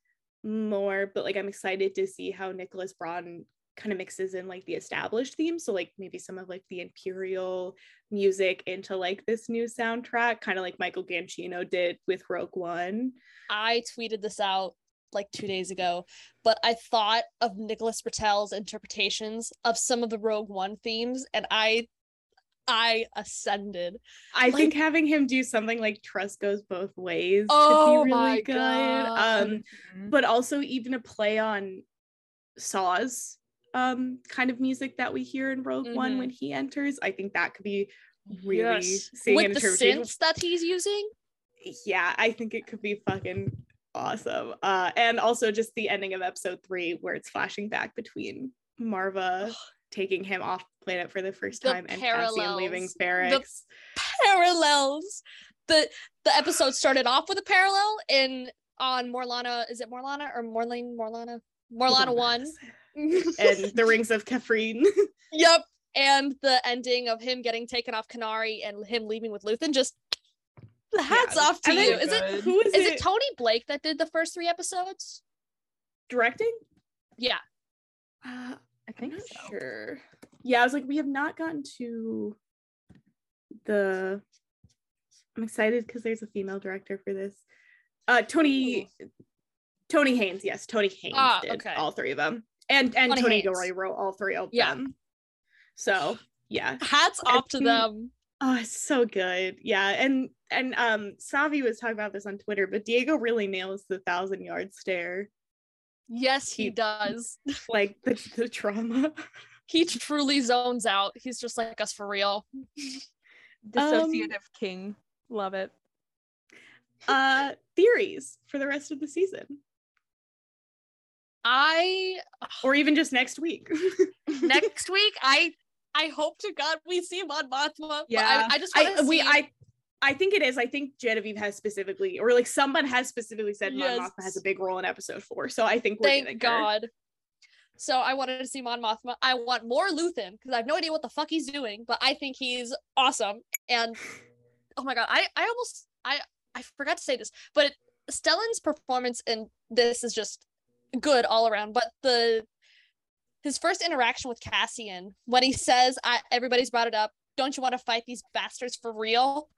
more, but like I'm excited to see how Nicholas Braun kind of mixes in like the established themes. So like maybe some of like the Imperial music into like this new soundtrack, kind of like Michael Giacchino did with Rogue One. I tweeted this out like two days ago, but I thought of Nicholas Britell's interpretations of some of the Rogue One themes, and I I ascended. I Like- think having him do something like Trust Goes Both Ways Oh could be really my good. God. Um Mhm. but also even a play on Saw's um kind of music that we hear in Rogue One Mhm. when he enters. I think that could be really Yes. seeing with the interpretation. synths that he's using. Yeah, I think it could be fucking awesome. Uh, and also just the ending of episode three where it's flashing back between Maarva taking him off planet for the first The time and Cassian leaving parallels. Ferrix. Parallels. The the episode started off with a parallel in on Morlana. Is it Morlana or Morlane Morlana? Morlana one. *laughs* and the rings of Kafrene. *laughs* Yep. And the ending of him getting taken off Kenari and him leaving with Luthen just hats Yeah, off to you. then- Is it Who is, is it, it Tony Blake that did the first three episodes? directing? Yeah. Uh, I I'm think not so. sure. Yeah, I was like, we have not gotten to the. I'm excited because there's a female director for this. Uh, Tony, Toby Haynes. Yes, Toby Haynes Ah, did okay. all three of them, and and Tony Tony, Haynes. Gilroy wrote all three of Yeah. them. So yeah, Hats off to them. oh, it's so good. Yeah, and and um, Savi was talking about this on Twitter, but Diego really nails the thousand yard stare, Yes, he he- does. *laughs* like the the trauma. *laughs* He truly zones out. He's just like us for real. *laughs* Dissociative king. Love it. uh theories for the rest of the season I or even just next week *laughs* next *laughs* week I I hope to God we see Mon Mothma. Yeah. I, I just want i to we i i think it is i think genevieve has specifically or like someone has specifically said Mon Yes. Mothma has a big role in episode four so i think we're Thank getting her. So I wanted to see Mon Mothma. I want more Luthen because I have no idea what the fuck he's doing, but I think he's awesome. And oh my god, I I almost I I forgot to say this, but Stellan's performance in this is just good all around. But the his first interaction with Cassian when he says, I, "Everybody's brought it up. Don't you want to fight these bastards for real?"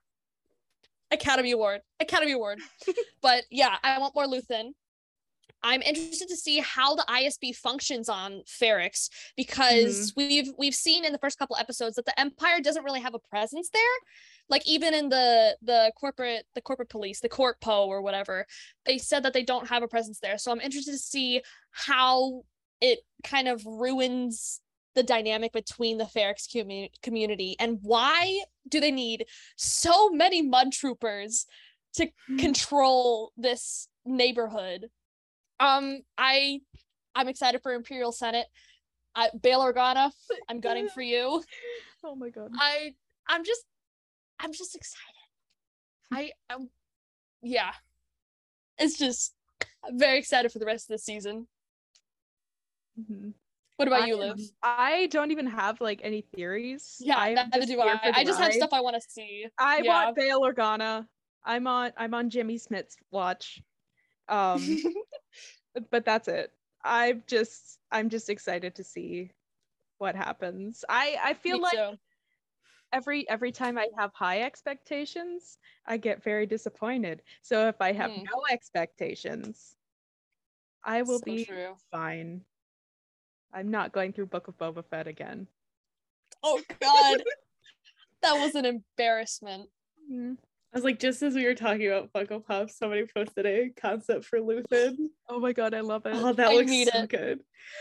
Academy Award, Academy Award. *laughs* but yeah, I want more Luthen. I'm interested to see how the ISB functions on Ferrix mm-hmm. because we've we've seen in the first couple episodes that the Empire doesn't really have a presence there. Like even in the the corporate the corporate police, the Corpo or whatever, they said that they don't have a presence there. So I'm interested to see how it kind of ruins the dynamic between the Ferrix commu- community and why do they need so many mud troopers to mm. control this neighborhood um i i'm excited for imperial senate I, bail organa i'm gunning for you Oh my god. i i'm just i'm just excited i um yeah it's just i'm very excited for the rest of the season Mhm. what about I you liv I don't even have like any theories. yeah I am neither just do i i just have stuff i want to see I yeah. want Bail Organa. I'm on I'm on Jimmy Smits watch. *laughs* Um but that's it. I'm just I'm just excited to see what happens. I I feel Me like every every time I have high expectations, I get very disappointed. So if I have Hmm. no expectations, I will So be true. fine. I'm not going through Book of Boba Fett again. oh god *laughs* that was an embarrassment Mm. I was like, just as we were talking about Funko Pop, somebody posted a concept for Luthen. Oh my god, I love it. Oh, that I looks need so it. good.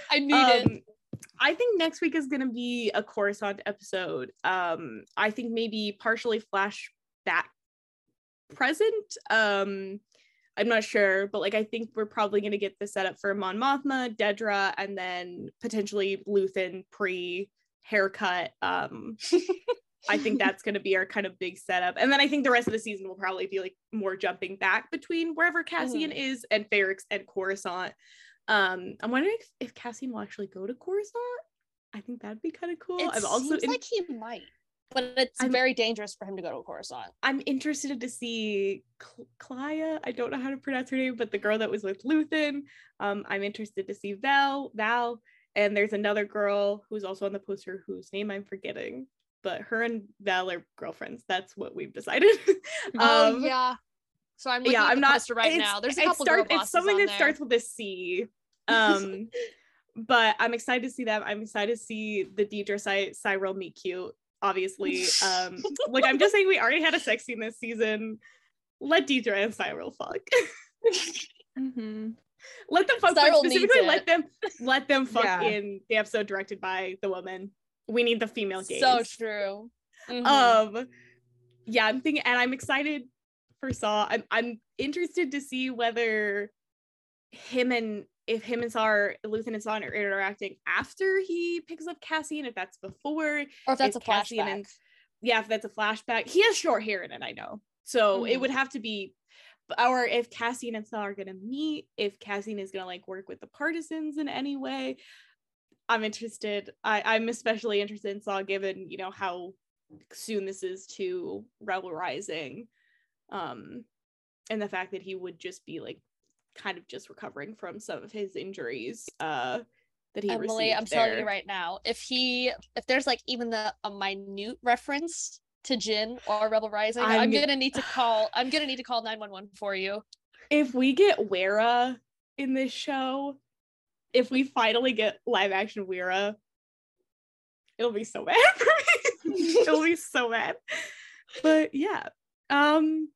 i need it Um, I think next week is gonna be a Coruscant episode. Um, I think maybe partially flashback present. Um, I'm not sure, but like I think we're probably gonna get the setup for Mon Mothma, Dedra, and then potentially Luthen pre haircut. Um, *laughs* I think *laughs* that's gonna be our kind of big setup, and then I think the rest of the season will probably be like more jumping back between wherever Cassian is and Ferrix and Coruscant. Um, I'm wondering if, if Cassian will actually go to Coruscant. I think that'd be kind of cool. it I'm also seems in- like he might but it's I'm- very dangerous for him to go to Coruscant. I'm interested to see Cl- Kleya. I don't know how to pronounce her name, but the girl that was with Luthen. Um, I'm interested to see Val. Val, and there's another girl who's also on the poster whose name I'm forgetting. But her and Val are girlfriends. That's what we've decided. *laughs* Oh Um, yeah. So I'm yeah, I'm not right now. There's a couple start- It's something that there. starts with a C. *laughs* Um, but I'm excited to see them. I'm excited to see the Dedra Cy- Syril meet cute. Obviously, um, *laughs* like I'm just saying, we already had a sex scene this season. Let Dedra and Syril fuck. Mm-hmm. let them fuck. but Syril needs specifically, let them let them fuck Yeah. in the episode directed by the woman. We need the female gaze. so true. Mhm. Um yeah, I'm thinking and I'm excited for Saw. I'm I'm interested to see whether him and if him and Saw are and Saw are interacting after he picks up Cassie and if that's before or if that's a if Cassian flashback. and- yeah, if that's a flashback. He has short hair in it, I know. So it Mhm. would have to be or if Cassian and Saw are gonna meet, if Cassian is gonna like work with the partisans in any way. I'm interested. I, I'm especially interested in Saw given, you know, how soon this is to Rebel Rising. Um and the fact that he would just be like kind of just recovering from some of his injuries uh that he Emily, received I'm telling you right now, if he if there's like even the a minute reference to Jyn or Rebel Rising, I'm, I'm- gonna need to call I'm gonna need to call 911 for you. if we get Wera in this show, if we finally get live action Wera, it'll be so bad for *laughs* me. it'll be so bad. But yeah. Um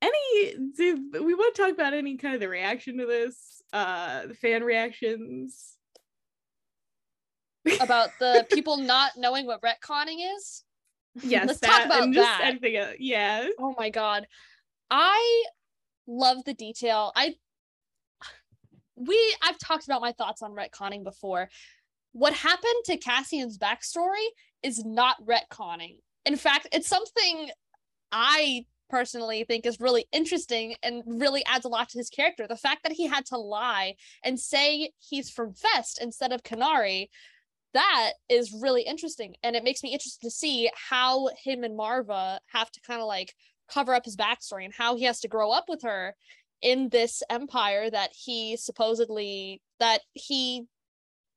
any do we want to talk about any kind of the reaction to this? Uh the fan reactions. About the *laughs* people not knowing what retconning is. Yes, Let's talk about and just that. anything else. Yeah. Oh my god. I love the detail. I we I've talked about my thoughts on retconning before. What happened to Cassian's backstory is not retconning. In fact, it's something I personally think is really interesting and really adds a lot to his character. The fact that he had to lie and say he's from Fest instead of Kenari, that is really interesting. And it makes me interested to see how him and Maarva have to kind of like cover up his backstory and how he has to grow up with her in this empire that he supposedly that he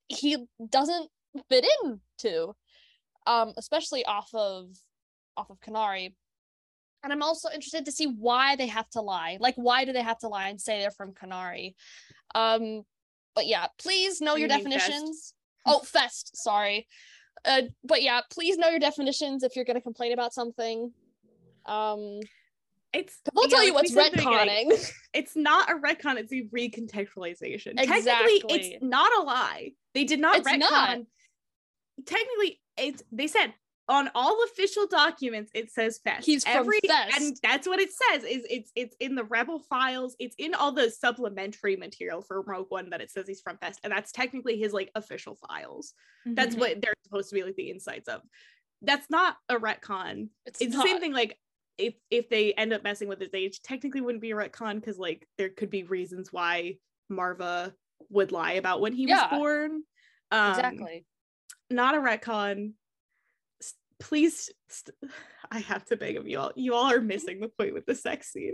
he doesn't fit into um especially off of off of Kenari and I'm also interested to see why they have to lie. Like why do they have to lie and say they're from Kenari um but yeah please know You your mean Fest? definitions. Oh fest sorry. Uh but yeah please know your definitions if you're going to complain about something. Um It's we'll tell you what's retconning *laughs* it's not a retcon, it's a recontextualization. Technically, Exactly. it's not a lie. They did not It's retcon. not. Technically, it's they said on all official documents it says Fest. He's from Fest. and that's what it says. Is it's it's in the Rebel files. It's in all the supplementary material for Rogue One that it says he's from Fest, and that's technically his like official files. That's Mhm. what they're supposed to be like the insides of. That's not a retcon it's, it's the same thing like if if they end up messing with his age technically wouldn't be a retcon because like there could be reasons why maarva would lie about when he Yeah. was born. Um exactly. not a retcon. S- please st- *sighs* i have to beg of you all. You all are missing the point with the sex scene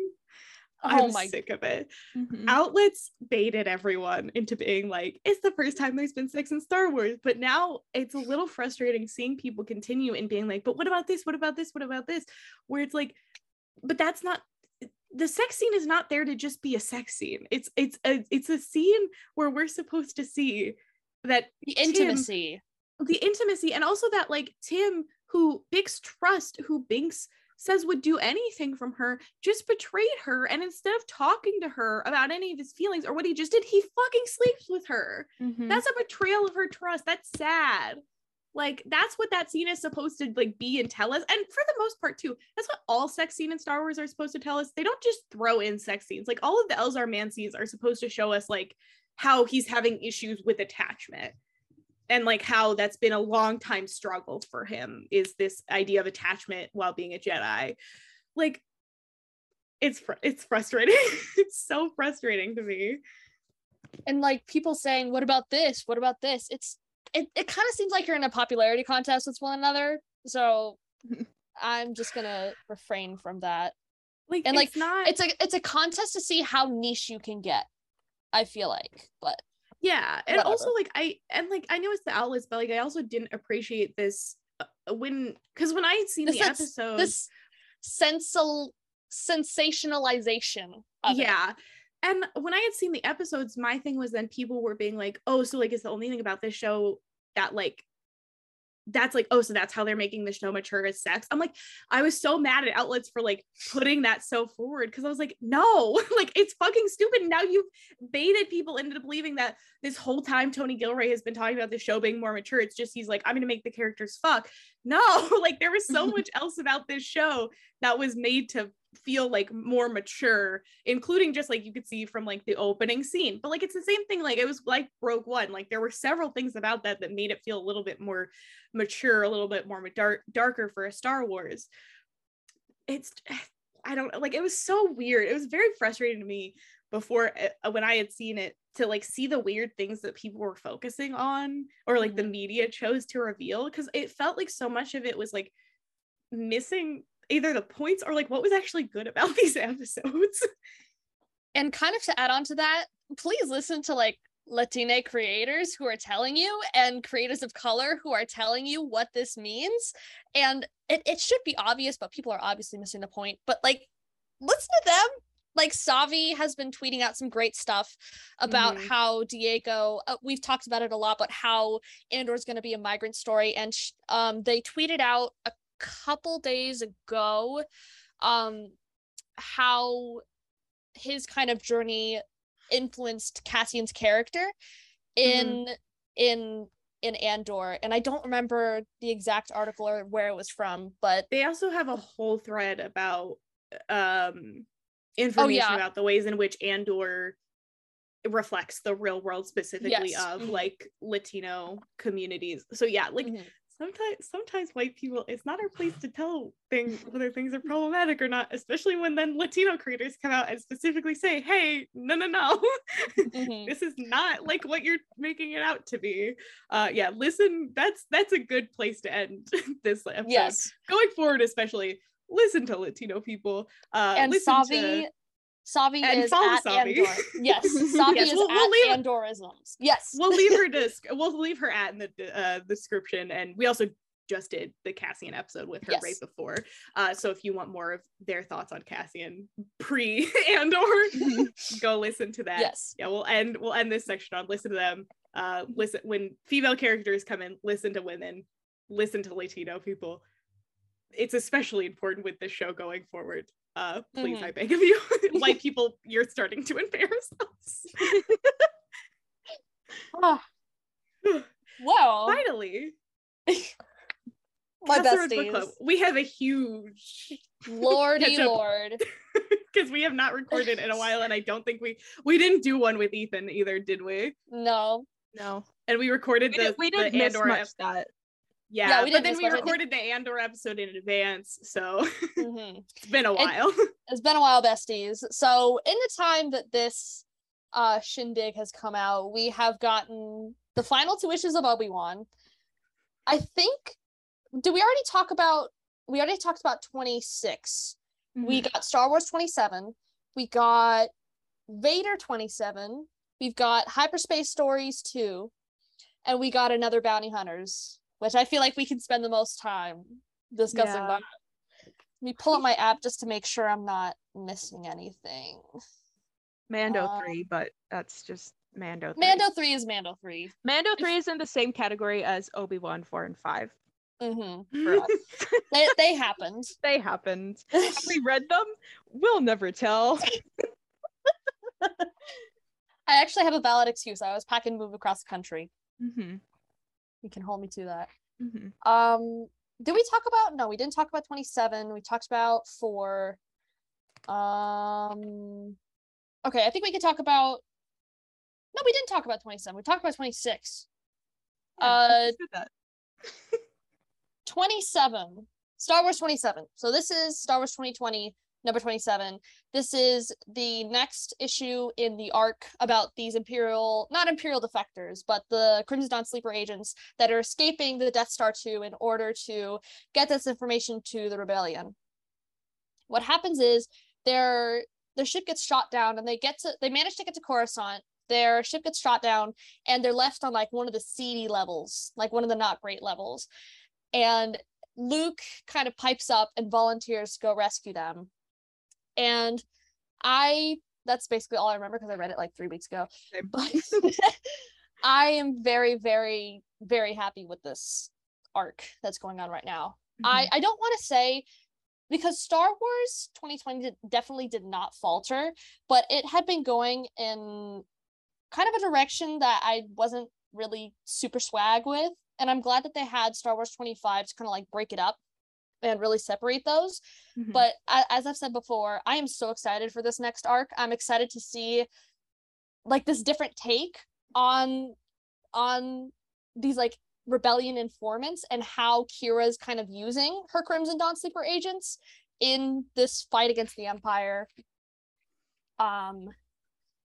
oh i'm my sick of it. Mhm. outlets baited everyone into being like it's the first time there's been sex in star wars but now it's a little frustrating seeing people continue and being like but what about this? What about this? What about this? Where it's like but that's not the sex scene is not there to just be a sex scene. It's it's a it's a scene where we're supposed to see that the Tim- intimacy. The intimacy and also that like Timm who Bix trust who Bix says would do anything from her just betrayed her and instead of talking to her about any of his feelings or what he just did he fucking sleeps with her. Mhm. that's a betrayal of her trust. That's sad. Like that's what that scene is supposed to like be and tell us. And for the most part too that's what all sex scene in star wars are supposed to tell us. They don't just throw in sex scenes. Like all of the Elzar Mann scenes are supposed to show us like how he's having issues with attachment and like how that's been a long time struggle for him is this idea of attachment while being a jedi. Like it's fr- it's frustrating. *laughs* It's so frustrating to me. And like people saying what about this? What about this? It's it, it kind of seems like you're in a popularity contest with one another. So *laughs* i'm just gonna refrain from that. Like And, like, it's not it's a it's a contest to see how niche you can get i feel like but yeah and also like i and like i know it's the outlets but like i also didn't appreciate this uh, when because when i had seen This the sense- episode this sensal sensationalization of it. yeah and when i had seen the episodes my thing was then people were being like oh so like it's the only thing about this show that like that's like oh so that's how they're making the show mature as sex? I'm like i was so mad at outlets for like putting that so forward because i was like no *laughs* like it's fucking stupid. Now you've baited people into believing that this whole time tony gilroy has been talking about the show being more mature. It's just he's like i'm gonna make the characters fuck *laughs* no *laughs* like there was so much else about this show that was made to feel like more mature including just like you could see from like the opening scene. But like it's the same thing like it was like Rogue One like there were several things about that that made it feel a little bit more mature a little bit more dark darker for a Star Wars. It's *sighs* I don't like it was so weird. It was very frustrating to me before uh, when I had seen it to like see the weird things that people were focusing on or like the mm-hmm. media chose to reveal because it felt like so much of it was like missing either the points or like what was actually good about *laughs* these episodes. And kind of to add on to that, please listen to like Latina creators who are telling you and creators of color who are telling you what this means. And it, it should be obvious, but people are obviously missing the point. But like, listen to them. Like Savi has been tweeting out some great stuff about mm-hmm. how Diego. Uh, we've talked about it a lot, but how Andor is going to be a migrant story, and sh- um, they tweeted out a couple days ago um how his kind of journey influenced Cassian's character in mm-hmm. in in Andor and I don't remember the exact article or where it was from but they also have a whole thread about um information oh, yeah. about the ways in which Andor reflects the real world specifically yes. of mm-hmm. like Latino communities. So yeah, like mm-hmm sometimes sometimes white people it's not our place to tell things whether things are problematic or not especially when then latino creators come out and specifically say hey no no no. *laughs* Mm-hmm. this is not like what you're making it out to be. Uh yeah listen that's that's a good place to end *laughs* this episode. Yes. Going forward especially listen to latino people. Uh and savi to- Savi and is at Savi. Andor. Yes, *laughs* Savi yes, is we'll, we'll at Andorisms. Yes, we'll leave her *laughs* disc. We'll leave her at in the uh, description, and we also just did the Cassian episode with her yes. right before. Uh, so if you want more of their thoughts on Cassian pre *laughs* Andor, go listen to that. Yes. Yeah, we'll end we'll end this section on listen to them. Uh, listen when female characters come in, listen to women, listen to Latino people. It's especially important with this show going forward uh please mm-hmm. i beg of you. *laughs* *laughs* White people you're starting to embarrass us. Oh. well. Finally. My besties. We have a huge lordy lord. *laughs* Because we have not recorded in a while and i don't think we we didn't do one with ethan either did we? No. No. And we recorded we the we didn't the miss Andor much that yeah, yeah but then we recorded the Andor episode in advance, so *laughs* mm-hmm. it's been a while. It, *laughs* it's been a while, besties. So in the time that this uh shindig has come out, we have gotten the final two issues of Obi-Wan. I think do we already talk about we already talked about 26. Mm-hmm. We got Star Wars 27. We got Vader 27. We've got Hyperspace Stories 2. And we got another Bounty Hunters which I feel like we can spend the most time discussing yeah. that. Let me pull up my app just to make sure I'm not missing anything. Mando um, 3, but that's just Mando 3. Mando 3 is Mando 3. Mando 3 is in the same category as Obi-Wan 4 and 5. Mm-hmm. *laughs* they, they happened. *laughs* They happened. *laughs* Have we read them? We'll never tell. I actually have a valid excuse. I was packing move across the country. Mm-hmm you can hold me to that. Mm-hmm. Um, did we talk about? No, we didn't talk about twenty seven. We talked about four. Um, okay, I think we could talk about. No, we didn't talk about twenty seven. We talked about twenty six. Yeah, uh, twenty seven. Star Wars twenty seven. So this is Star Wars twenty twenty number 27. This is the next issue in the arc about these Imperial, not Imperial defectors, but the Crimson Dawn sleeper agents that are escaping the Death Star 2 in order to get this information to the rebellion. What happens is their their ship gets shot down and they get to they manage to get to Coruscant. Their ship gets shot down and they're left on like one of the seedy levels, like one of the not great levels. And Luke kind of pipes up and volunteers to go rescue them and I that's basically all I remember because I read it like three weeks ago. But *laughs* *laughs* I am very, very, very happy with this arc that's going on right now. Mm-hmm. I I don't want to say because Star Wars 2020 did, definitely did not falter, but it had been going in kind of a direction that I wasn't really super swag with. And I'm glad that they had Star Wars 25 to kind of like break it up and really separate those. Mhm. But as I've said before, I am so excited for this next arc. I'm excited to see like this different take on on these like rebellion informants and how Qi'ra's kind of using her Crimson Dawn sleeper agents in this fight against the Empire. Um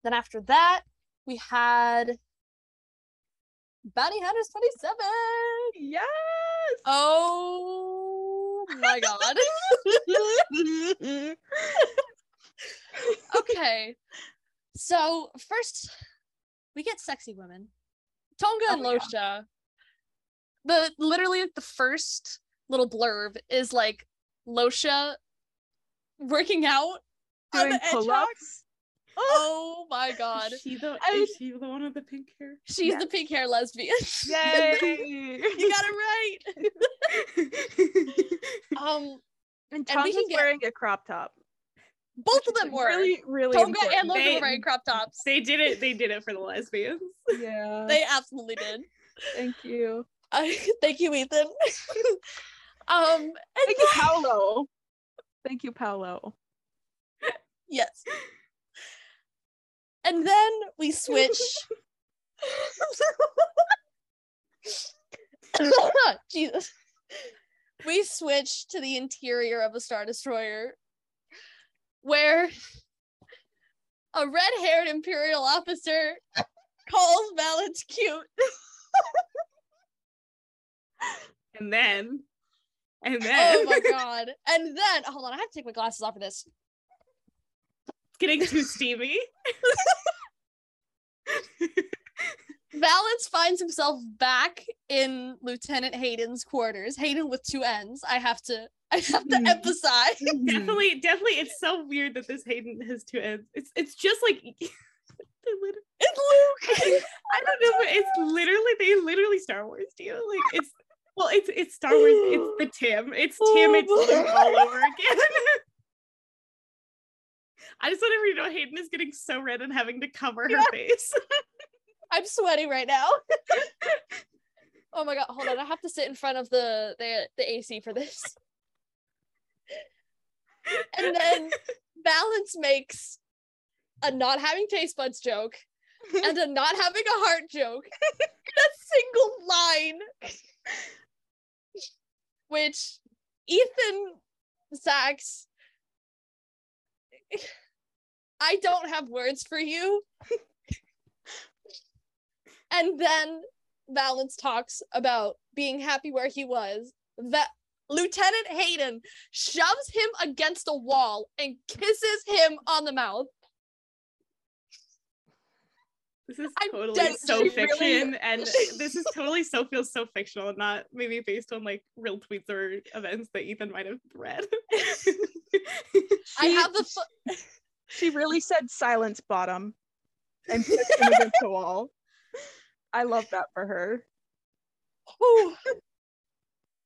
then after that, we had Bounty Hunters 27. yes. Oh my god. *laughs* okay. So first we get sexy women. T'onga oh and Oh, yeah. Losha. The literally the first little blurb is like Losha working out on Doing the pull-ups. Oh. oh my god. Is she the I- is she the one with the pink hair? She's Yes. the pink hair lesbian. Yay! *laughs* you got it right. *laughs* Um and And we T'onga's can get- wearing a crop top. both of them were. really, really T'onga and important. Losha They- were wearing crop tops. they did it. They did it for the lesbians. Yeah. They absolutely did. Thank you. Uh, *laughs* thank you, Ethan. *laughs* um, and Thank you, Paolo. Thank you, Paolo. yes. And then we switch. *laughs* Jesus. We switch to the interior of a Star Destroyer where a red haired Imperial officer calls Valance cute. And then, and oh then, Oh my *laughs* god. And then, hold on, I have to take my glasses off for this. getting too steamy. *laughs* *laughs* Valance finds himself back in Lieutenant Hayden's quarters. Hayden with two N's. I have to I have to Mhm. emphasize. definitely, definitely. It's so weird that this Hayden has two ends. It's it's just like *laughs* they lit- It's Luke. *laughs* I don't know, but it's literally they literally Star Wars do you. Like it's well, it's it's Star Wars. It's the *gasps* Tim. It's Tim. It's Luke all over again. *laughs* I just want everyone to know Hayden is getting so red and having to cover her face. I'm sweating right now. *laughs* oh my god, hold on. I have to sit in front of the the, the AC for this. And then *laughs* Valance makes a not having taste buds joke and a not having a heart joke *laughs* in a single line. Which Ethan Sacks, I don't have words for you. And then Valance talks about being happy where he was. That Lieutenant Hayden shoves him against a wall and kisses him on the mouth. This is totally so she fiction, really- *laughs* and this is totally so feels so fictional, not maybe based on like real tweets or events that Ethan might have read. *laughs* I She- have the fu- She really said silence bottom and pushed him against the wall. I love that for her.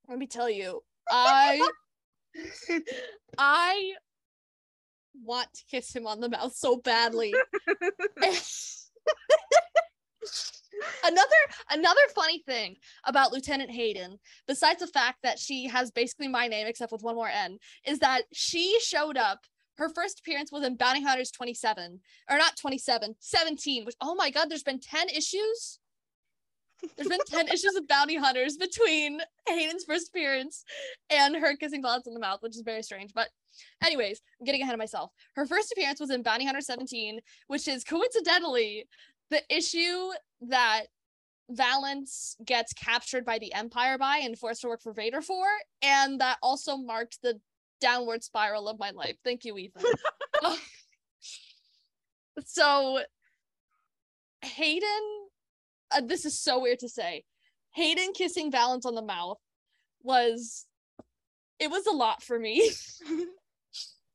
Let me tell you, I *laughs* I want to kiss him on the mouth so badly. *laughs* another another funny thing about Lieutenant Hayden, besides the fact that she has basically my name except with one more N, is that she showed up. Her first appearance was in Bounty Hunters 27, or not 27, 17, which oh my god, there's been 10 issues. There's been 10 issues of Bounty Hunters between Hayden's first appearance and her kissing Valance in the mouth, which is very strange. But, anyways, I'm getting ahead of myself. Her first appearance was in Bounty Hunter 17, which is coincidentally the issue that Valance gets captured by the Empire by and forced to work for Vader for, and that also marked the downward spiral of my life. Thank you, Ethan. *laughs* So, Hayden uh, this is so weird to say. Hayden kissing Valance on the mouth was it was a lot for me. *laughs* it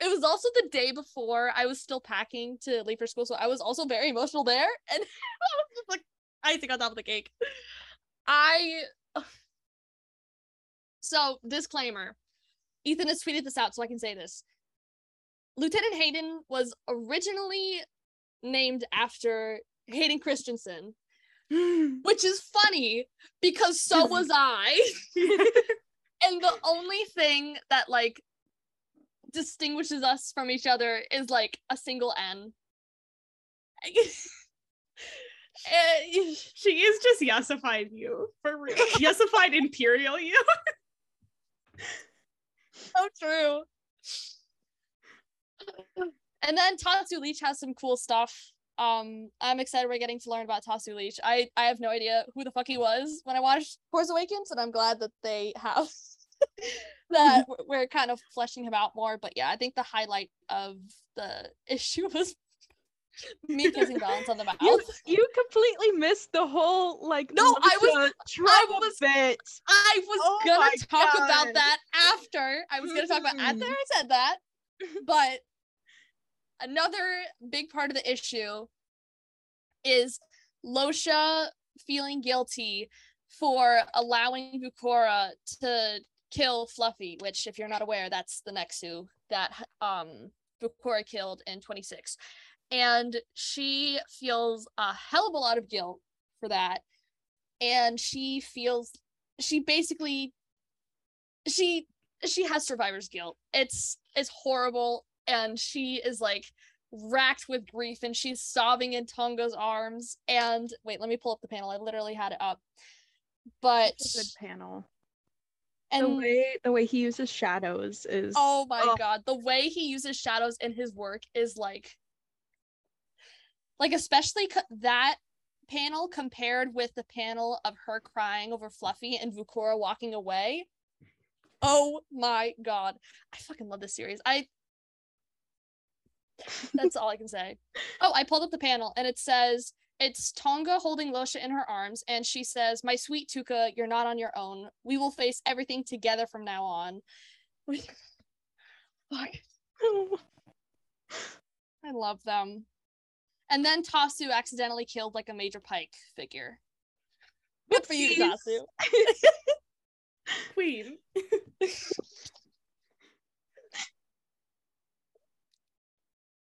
was also the day before I was still packing to leave for school, so I was also very emotional there, *laughs* and I was just like icing on top of the cake. I *sighs* So, disclaimer Ethan has tweeted this out, so I can say this. Lieutenant Hayden was originally named after Hayden Christensen, *gasps* which is funny because so was I. *laughs* *laughs* and the only thing that like distinguishes us from each other is like a single N. *laughs* She is just yesified you for real. yesified imperial you. so true. And then Tasu Leech has some cool stuff. Um, I'm excited we're getting to learn about Tasu Leech. I I have no idea who the fuck he was when I watched Force Awakens, and I'm glad that they have *laughs* that *laughs* we're kind of fleshing him out more. But yeah, I think the highlight of the *laughs* issue was me kissing Valance on the mouth. You, you completely missed the whole like no, I was I was bit. I was oh gonna talk God. about that after. I was gonna talk about after I said that, but another big part of the issue is Losha feeling guilty for allowing Vukorah to kill Fluffy, which if you're not aware, that's the Nexu that um Vukorah killed in 26 and she feels a hell of a lot of guilt for that. And she feels she basically she she has survivor's guilt. It's it's horrible and she is like racked with grief and she's sobbing in T'onga's arms and wait let me pull up the panel i literally had it up but good panel and the way the way he uses shadows is oh my oh. god the way he uses shadows in his work is like like especially co- that panel compared with the panel of her crying over Fluffy and Vukorah walking away. Oh my god. I fucking love this series. I *laughs* That's all I can say. Oh, I pulled up the panel and it says it's T'onga holding Losha in her arms and she says, "My sweet Tuka, you're not on your own. We will face everything together from now on." *laughs* Fuck. *laughs* I love them. And then Tasu accidentally killed like a major Pyke figure. Good for you, Tasu. Queen.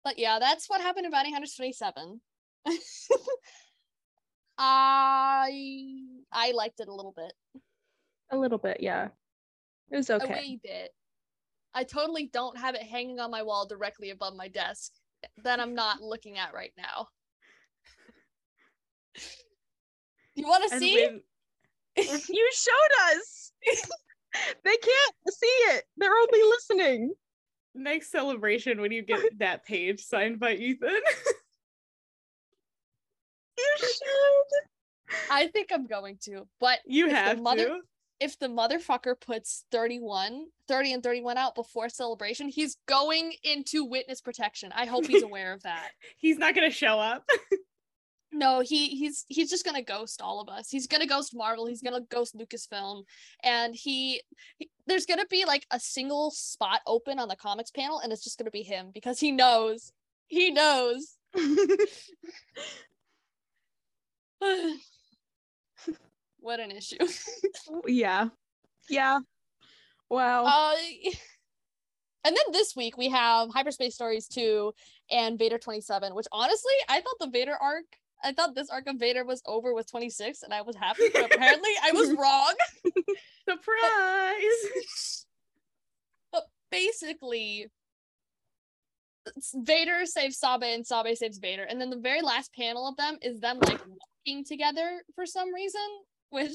But yeah, that's what happened in Bounty Hunters 27. *laughs* I I liked it a little bit. A little bit, yeah. It was okay. A wee bit. I totally don't have it hanging on my wall directly above my desk that I'm not *laughs* looking at right now. *laughs* you want to see? When... you showed us. they can't see it. They're only listening. Next celebration when you get *laughs* that page signed by Ethan. you should. I think I'm going to, but you have mother, to if the motherfucker puts 31 30 and 31 out before celebration he's going into witness protection i hope he's *laughs* aware of that he's not going to show up *laughs* no he he's he's just to ghost all of us he's to ghost marvel he's to ghost lucasfilm and he, he there's to be like a single spot open on the comics panel and it's just to be him because he knows he knows *laughs* *sighs* what an issue. *laughs* yeah. Yeah. Wow. Uh, and then this week we have Hyperspace Stories 2 and Vader 27, which honestly, I thought the Vader arc, I thought this arc of Vader was over with 26 and I was happy, but apparently I was *laughs* wrong. *laughs* Surprise! but basically, Vader saves Sabe and Sabe saves Vader. And then the very last panel of them is them like walking together for some reason which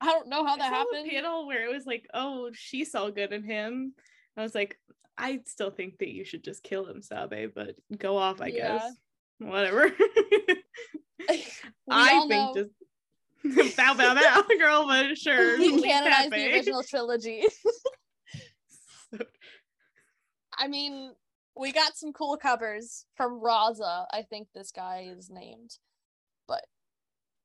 I don't know how that happened. panel where it was like, oh, she saw good in him. I was like, I still think that you should just kill him, Sabe, but go off, I yeah. guess. Whatever. *laughs* *laughs* I think know. just *laughs* bow bow bow, girl, but sure. We canonize the original trilogy. so... I mean, we got some cool covers from Raza. I think this guy is named, but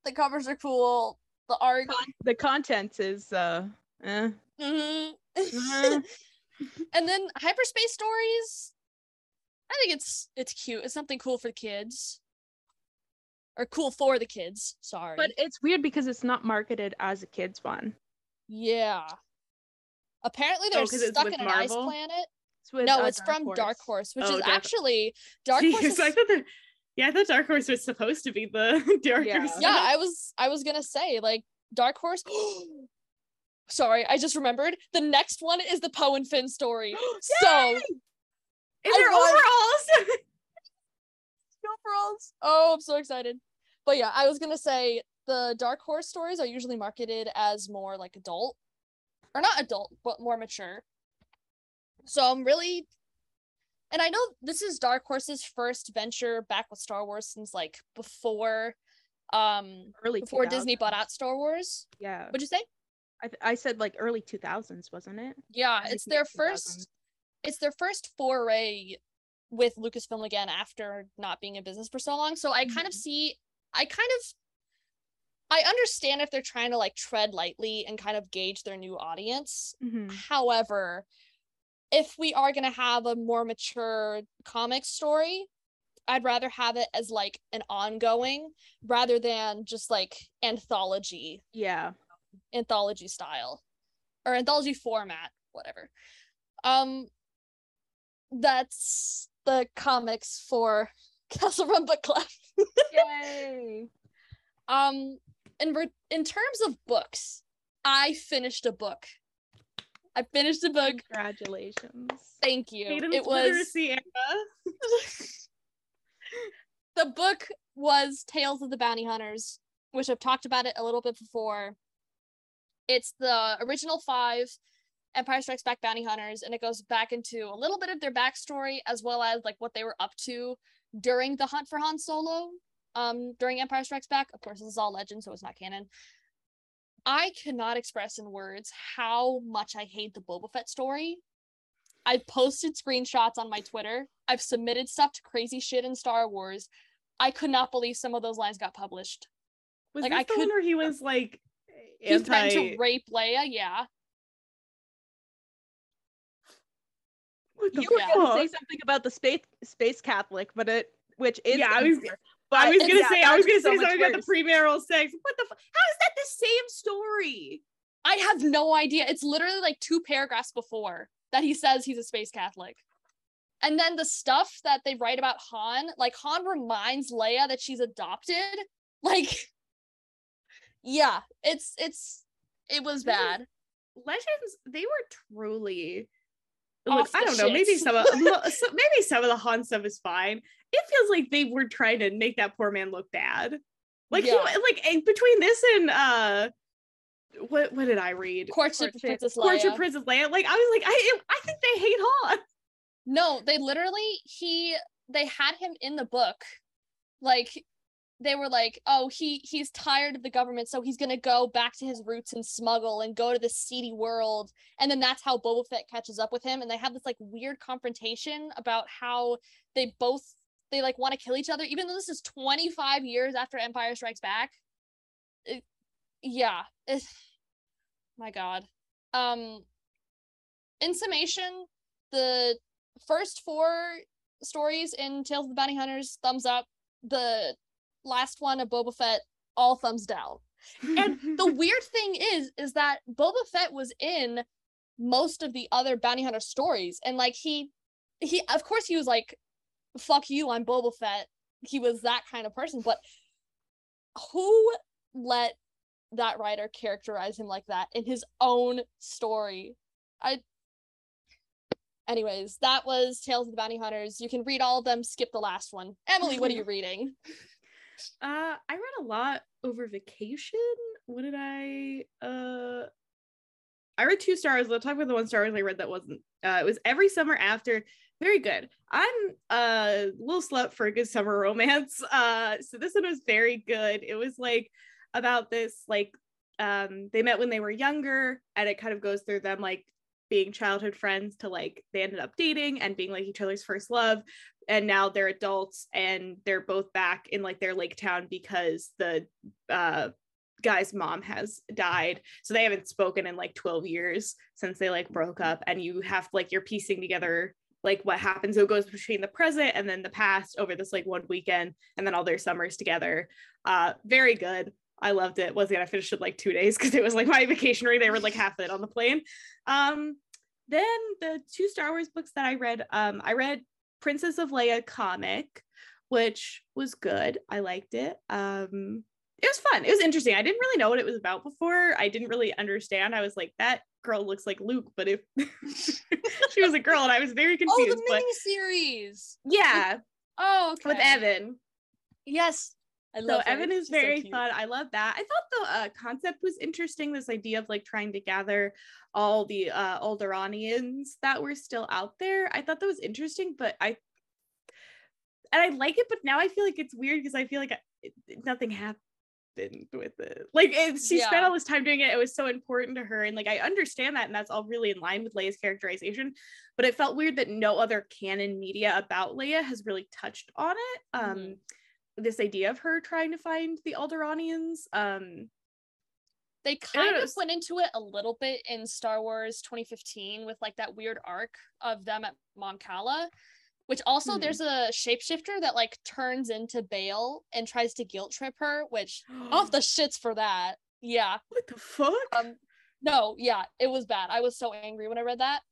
the covers are cool. The art, Con- the content is uh, eh. mm-hmm. uh-huh. and then hyperspace stories. I think it's it's cute. It's something cool for the kids. Or cool for the kids, sorry. But it's weird because it's not marketed as a kids one. Yeah. Apparently, they're Oh, 'cause it's stuck in an ice planet. It's with, no, uh, it's from Dark Horse, which Oh, is Dark- actually Dark Jeez, *laughs* Horse. Is, I thought that, yeah, I thought Dark Horse was supposed to be the *laughs* darker Yeah. stuff. yeah, I was I was gonna say like Dark Horse. *gasps* Sorry, I just remembered. The next one is the Poe and Finn story. *gasps* so Is I there overalls? *laughs* overalls. Oh, I'm so excited. But yeah, I was gonna say the Dark Horse stories are usually marketed as more like adult, or not adult, but more mature. So I'm really, and I know this is Dark Horse's first venture back with Star Wars since like before, um, early before Disney bought out Star Wars. Yeah, What'd you say? I, th- I said like early 2000s, wasn't it? Yeah, it's their 2000s. first. It's their first foray with Lucasfilm again after not being in business for so long. So I kind of Mhm. see. I kind of. I understand if they're trying to like tread lightly and kind of gauge their new audience. Mhm. However, if we are going to have a more mature comic story, I'd rather have it as like an ongoing rather than just like anthology Yeah. anthology style or anthology format whatever um that's the comics for *laughs* Kessel Run book club Yay. *laughs* um in re- in terms of books i finished a book i finished a book Congratulations. thank you Hayden's it was literacy era. *laughs* the book was Tales of the Bounty Hunters, which I've talked about it a little bit before. It's the original five Empire Strikes Back bounty hunters, and it goes back into a little bit of their backstory as well as like what they were up to during the hunt for Han Solo. Um, during Empire Strikes Back. Of course, this is all legend, so it's not canon. I cannot express in words how much I hate the Boba Fett story. I've posted screenshots on my Twitter. I've submitted stuff to crazy shit in Star Wars. I could not believe some of those lines got published. Was Like, this I the one could- where he was like He threatened anti? to rape Leia, yeah. What the You were going to say something about the space space Catholic, but it which is Yeah, I was- unfair, I was gonna yeah, say I was gonna so say much something about the worse. premarital sex. What the? Fu- How is that the same story? I have no idea. It's literally like two paragraphs before that he says he's a space Catholic. And then the stuff that they write about Han, like Han reminds Leia that she's adopted. *laughs* Like, yeah, it's it's it was bad. Legends, they were truly. Look, I don't know. Maybe some of *laughs* maybe some of the Han stuff is fine. It feels like they were trying to make that poor man look bad. Like he like between this and uh, what what did I read? Courtship Courtship- Princess Leia. Courtship Princess Leia. Like I was like I I think they hate Han. *laughs* No, they literally he they had him in the book. Like they were like, "Oh, he he's tired of the government, so he's to go back to his roots and smuggle and go to the seedy world." And then that's how Boba Fett catches up with him and they have this like weird confrontation about how they both they like want to kill each other even though this is 25 years after Empire Strikes Back. It- yeah, it's, my god. Um in summation, the first four stories in Tales of the Bounty Hunters, thumbs up. The last one of Boba Fett, all thumbs down. And *laughs* the weird thing is, is that Boba Fett was in most of the other bounty hunter stories, and like he, he of course he was like, "Fuck you, I'm Boba Fett." He was that kind of person, but who let that writer characterize him like that in his own story? I Anyways, that was Tales of the Bounty Hunters. You can read all of them, skip the last one. Emily, what are you *laughs* reading? Uh, I read a lot over vacation. What did I? Uh, I read two stars. I'll talk about the one Star I read that wasn't. Uh, it was every summer after. Very good. I'm a little slut for a good summer *laughs* romance. Uh, so this one was very good. It was like about this like um they met when they were younger, and it kind of goes through them like being childhood friends to like they ended up dating and being like each other's first love and now they're adults and they're both back in like their lake town because the uh guy's mom has died so they haven't spoken in like 12 years since they like broke up and you have like you're piecing together like what happens so it goes between the present and then the past over this like one weekend and then all their summers together uh very good I loved it. wasn't gonna finish it like two days because it was like my *laughs* vacation read. I read like half of it on the plane. Um, then the two Star Wars books that I read, um, I read Princess of Leia comic, which was good. I liked it. Um, it was fun. It was interesting. I didn't really know what it was about before. I didn't really understand. I was like, that girl looks like Luke, but if *laughs* she was a girl, and I was very confused. Oh, the mini series. yeah, Oh, okay. with Evan. Yes, I So. Evan is so very cute. fun. I love that. I thought the uh, concept was interesting. This idea of like trying to gather all the uh, Alderaanians that were still out there. I thought that was interesting, but I and I like it. But now I feel like it's weird because I feel like I, it- nothing happened with it. Like it, she spent all this time doing it. It was so important to her, and like I understand that, and that's all really in line with Leia's characterization. But it felt weird that no other canon media about Leia has really touched on it. Um, Mhm. This idea of her trying to find the Alderaanians. Um, They kind of went into it a little bit in Star Wars 2015 with like that weird arc of them at Mon Cala, which also Mhm. there's a shapeshifter that like turns into Bail and tries to guilt trip her, which off *gasps* the shits for that. Yeah. what the fuck? Um no, yeah, it was bad. I was so angry when I read that.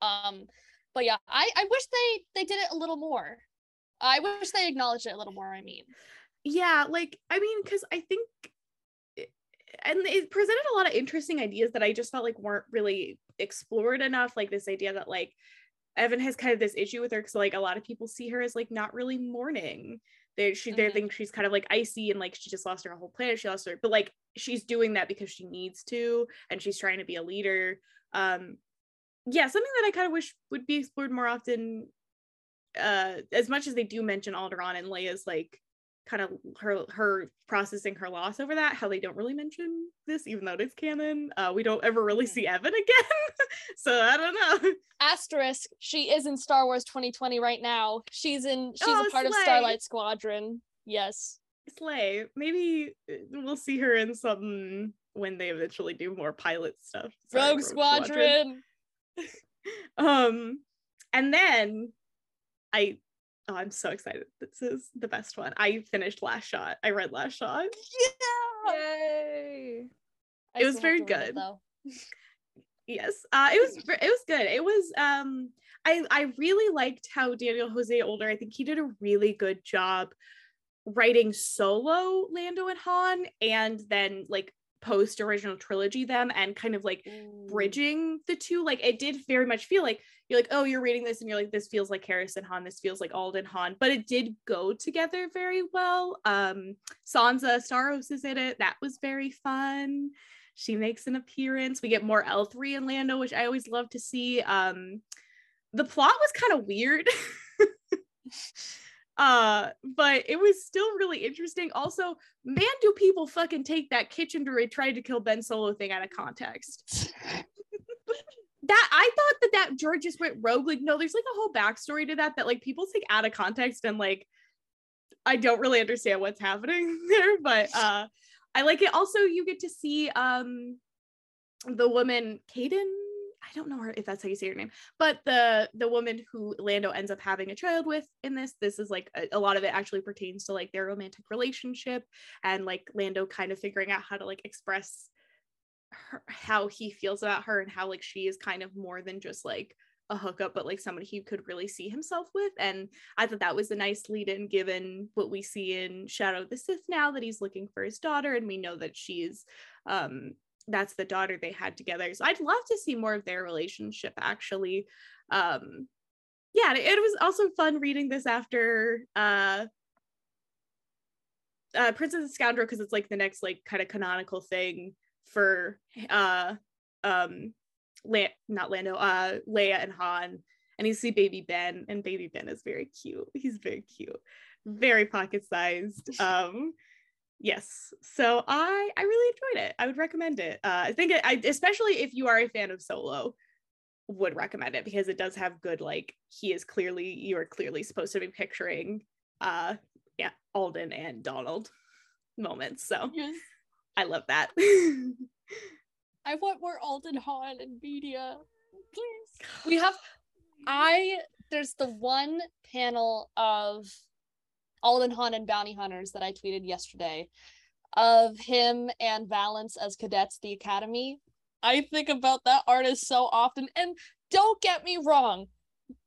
Um but yeah, I I wish they they did it a little more. I wish they acknowledged it a little more, I mean. yeah, like I mean, because I think, and it presented a lot of interesting ideas that I just felt like weren't really explored enough. Like this idea that like Evan has kind of this issue with her because like a lot of people see her as like not really mourning. They she they Mhm. think she's kind of like icy and like she just lost her whole planet. She lost her, but like she's doing that because she needs to, and she's trying to be a leader. Um, yeah, something that I kind of wish would be explored more often. Uh, as much as they do mention Alderaan and Leia's like kind of her her processing her loss over that, how they don't really mention this, even though it's canon. Uh, we don't ever really Mhm. see Evan *laughs* again, so I don't know. Asterisk, she is in Star Wars 2020 right now. She's in she's Oh, a part of. Starlight Squadron. Yes. Slay. Maybe uh, we'll see her in something when they eventually do more pilot stuff. Sorry, Rogue Squadron. *laughs* Um, and then I oh, I'm so excited. This is the best one. I finished Last Shot. I read Last Shot. Yeah. Yay. I It was very to read it, good. *laughs* Yes. Uh it was *laughs* it was good. It was um I I really liked how Daniel Jose Older, I think he did a really good job writing solo Lando and Han and then like post original trilogy them and kind of like Ooh. bridging the two like it did very much feel like you're like oh you're reading this and you're like this feels like Harrison Han this feels like Alden Han but it did go together very well um Sana Starros is in it that was very fun she makes an appearance we get more L3 in Lando which I always love to see um the plot was kind of weird *laughs* uh but it was still really interesting. Also man do people fucking take that kitchen droid tried to kill ben solo thing out of context. *laughs* That i thought that that george just went rogue. Like no there's like a whole backstory to that that like people take out of context and like i don't really understand what's happening *laughs* there but uh i like it. Also you get to see um the woman Kaden I don't know her if that's how you say her name, but the the woman who Lando ends up having a child with in this, this is like a, a lot of it actually pertains to like their romantic relationship and like Lando kind of figuring out how to like express her, how he feels about her and how like she is kind of more than just like a hookup, but like someone he could really see himself with. And I thought that was a nice lead in given what we see in Shadow of the Sith now that he's looking for his daughter, and we know that she's um that's the daughter they had together. So I'd love to see more of their relationship actually. Um yeah, it, was also fun reading this after uh uh Princess and Scoundrel because it's like the next like kind of canonical thing for uh um La- not Lando, uh Leia and Han. And you see baby Ben, and baby Ben is very cute. He's very cute, very pocket sized. *laughs* Um yes so i i really enjoyed it i would recommend it uh i think it, i especially if you are a fan of solo would recommend it because it does have good like he is clearly you are clearly supposed to be picturing uh yeah alden and donald moments so Yes. i love that *laughs* I want more Alden Han in media. Please. We have I there's the one panel of Alden Han and Bounty Hunters that I tweeted yesterday. of him and Valance as cadets at the academy. I think about that artist so often. And don't get me wrong,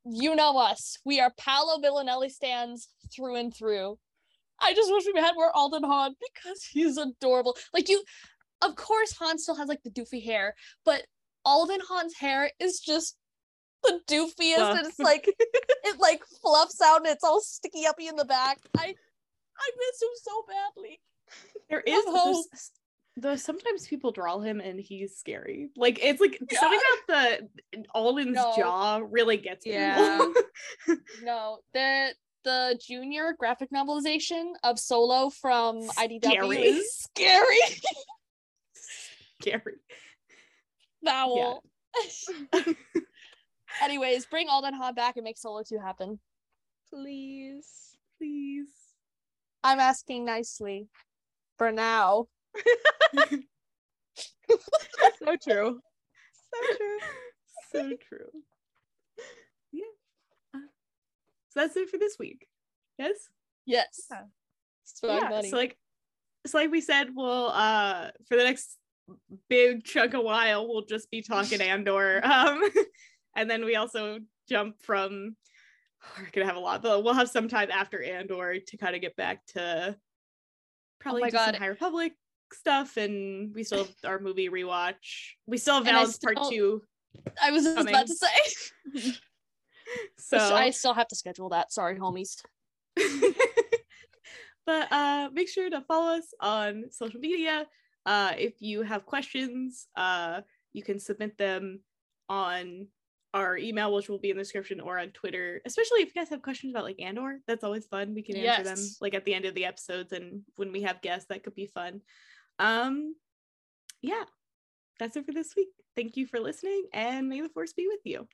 you know us. We are Paolo Villanelli stands through and through. I just wish we had more Alden Han because he's adorable. Like you, of course, Han still has like the doofy hair, but Alden Han's hair is just the doofiest. And it's like *laughs* it like fluffs out and it's all sticky uppy in the back. I I miss him so badly. There is there's- though sometimes people draw him and he's scary. Like it's like Yeah. something about the Alden's No. jaw really gets. Yeah. *laughs* No, the the junior graphic novelization of Solo from IDW is scary. *laughs* scary. Vowel. Anyways, bring Alden Han back and make Solo 2 happen. Please. Please. I'm asking nicely. For now. *laughs* So true. So true. so true. Yeah. Uh, so that's it for this week. Yes. Yes. Yeah. Swag yeah. So like, so like we said, we'll uh for the next big chunk of while, we'll just be talking *laughs* Andor. Um, *laughs* and then we also jump from. We're gonna have a lot, but we'll have some time after Andor to kind of get back to probably my do some God. High Republic stuff, and we still have our movie rewatch. We still have Val's part two. I was coming. about to say. *laughs* So I still have to schedule that. Sorry, homies. *laughs* but uh make sure to follow us on social media uh if you have questions uh you can submit them on our email which will be in the description or on twitter especially if you guys have questions about like andor that's always fun. We can answer them like at the end of the episodes and when we have guests that could be fun. Um yeah that's it for this week. Thank you for listening and may the force be with you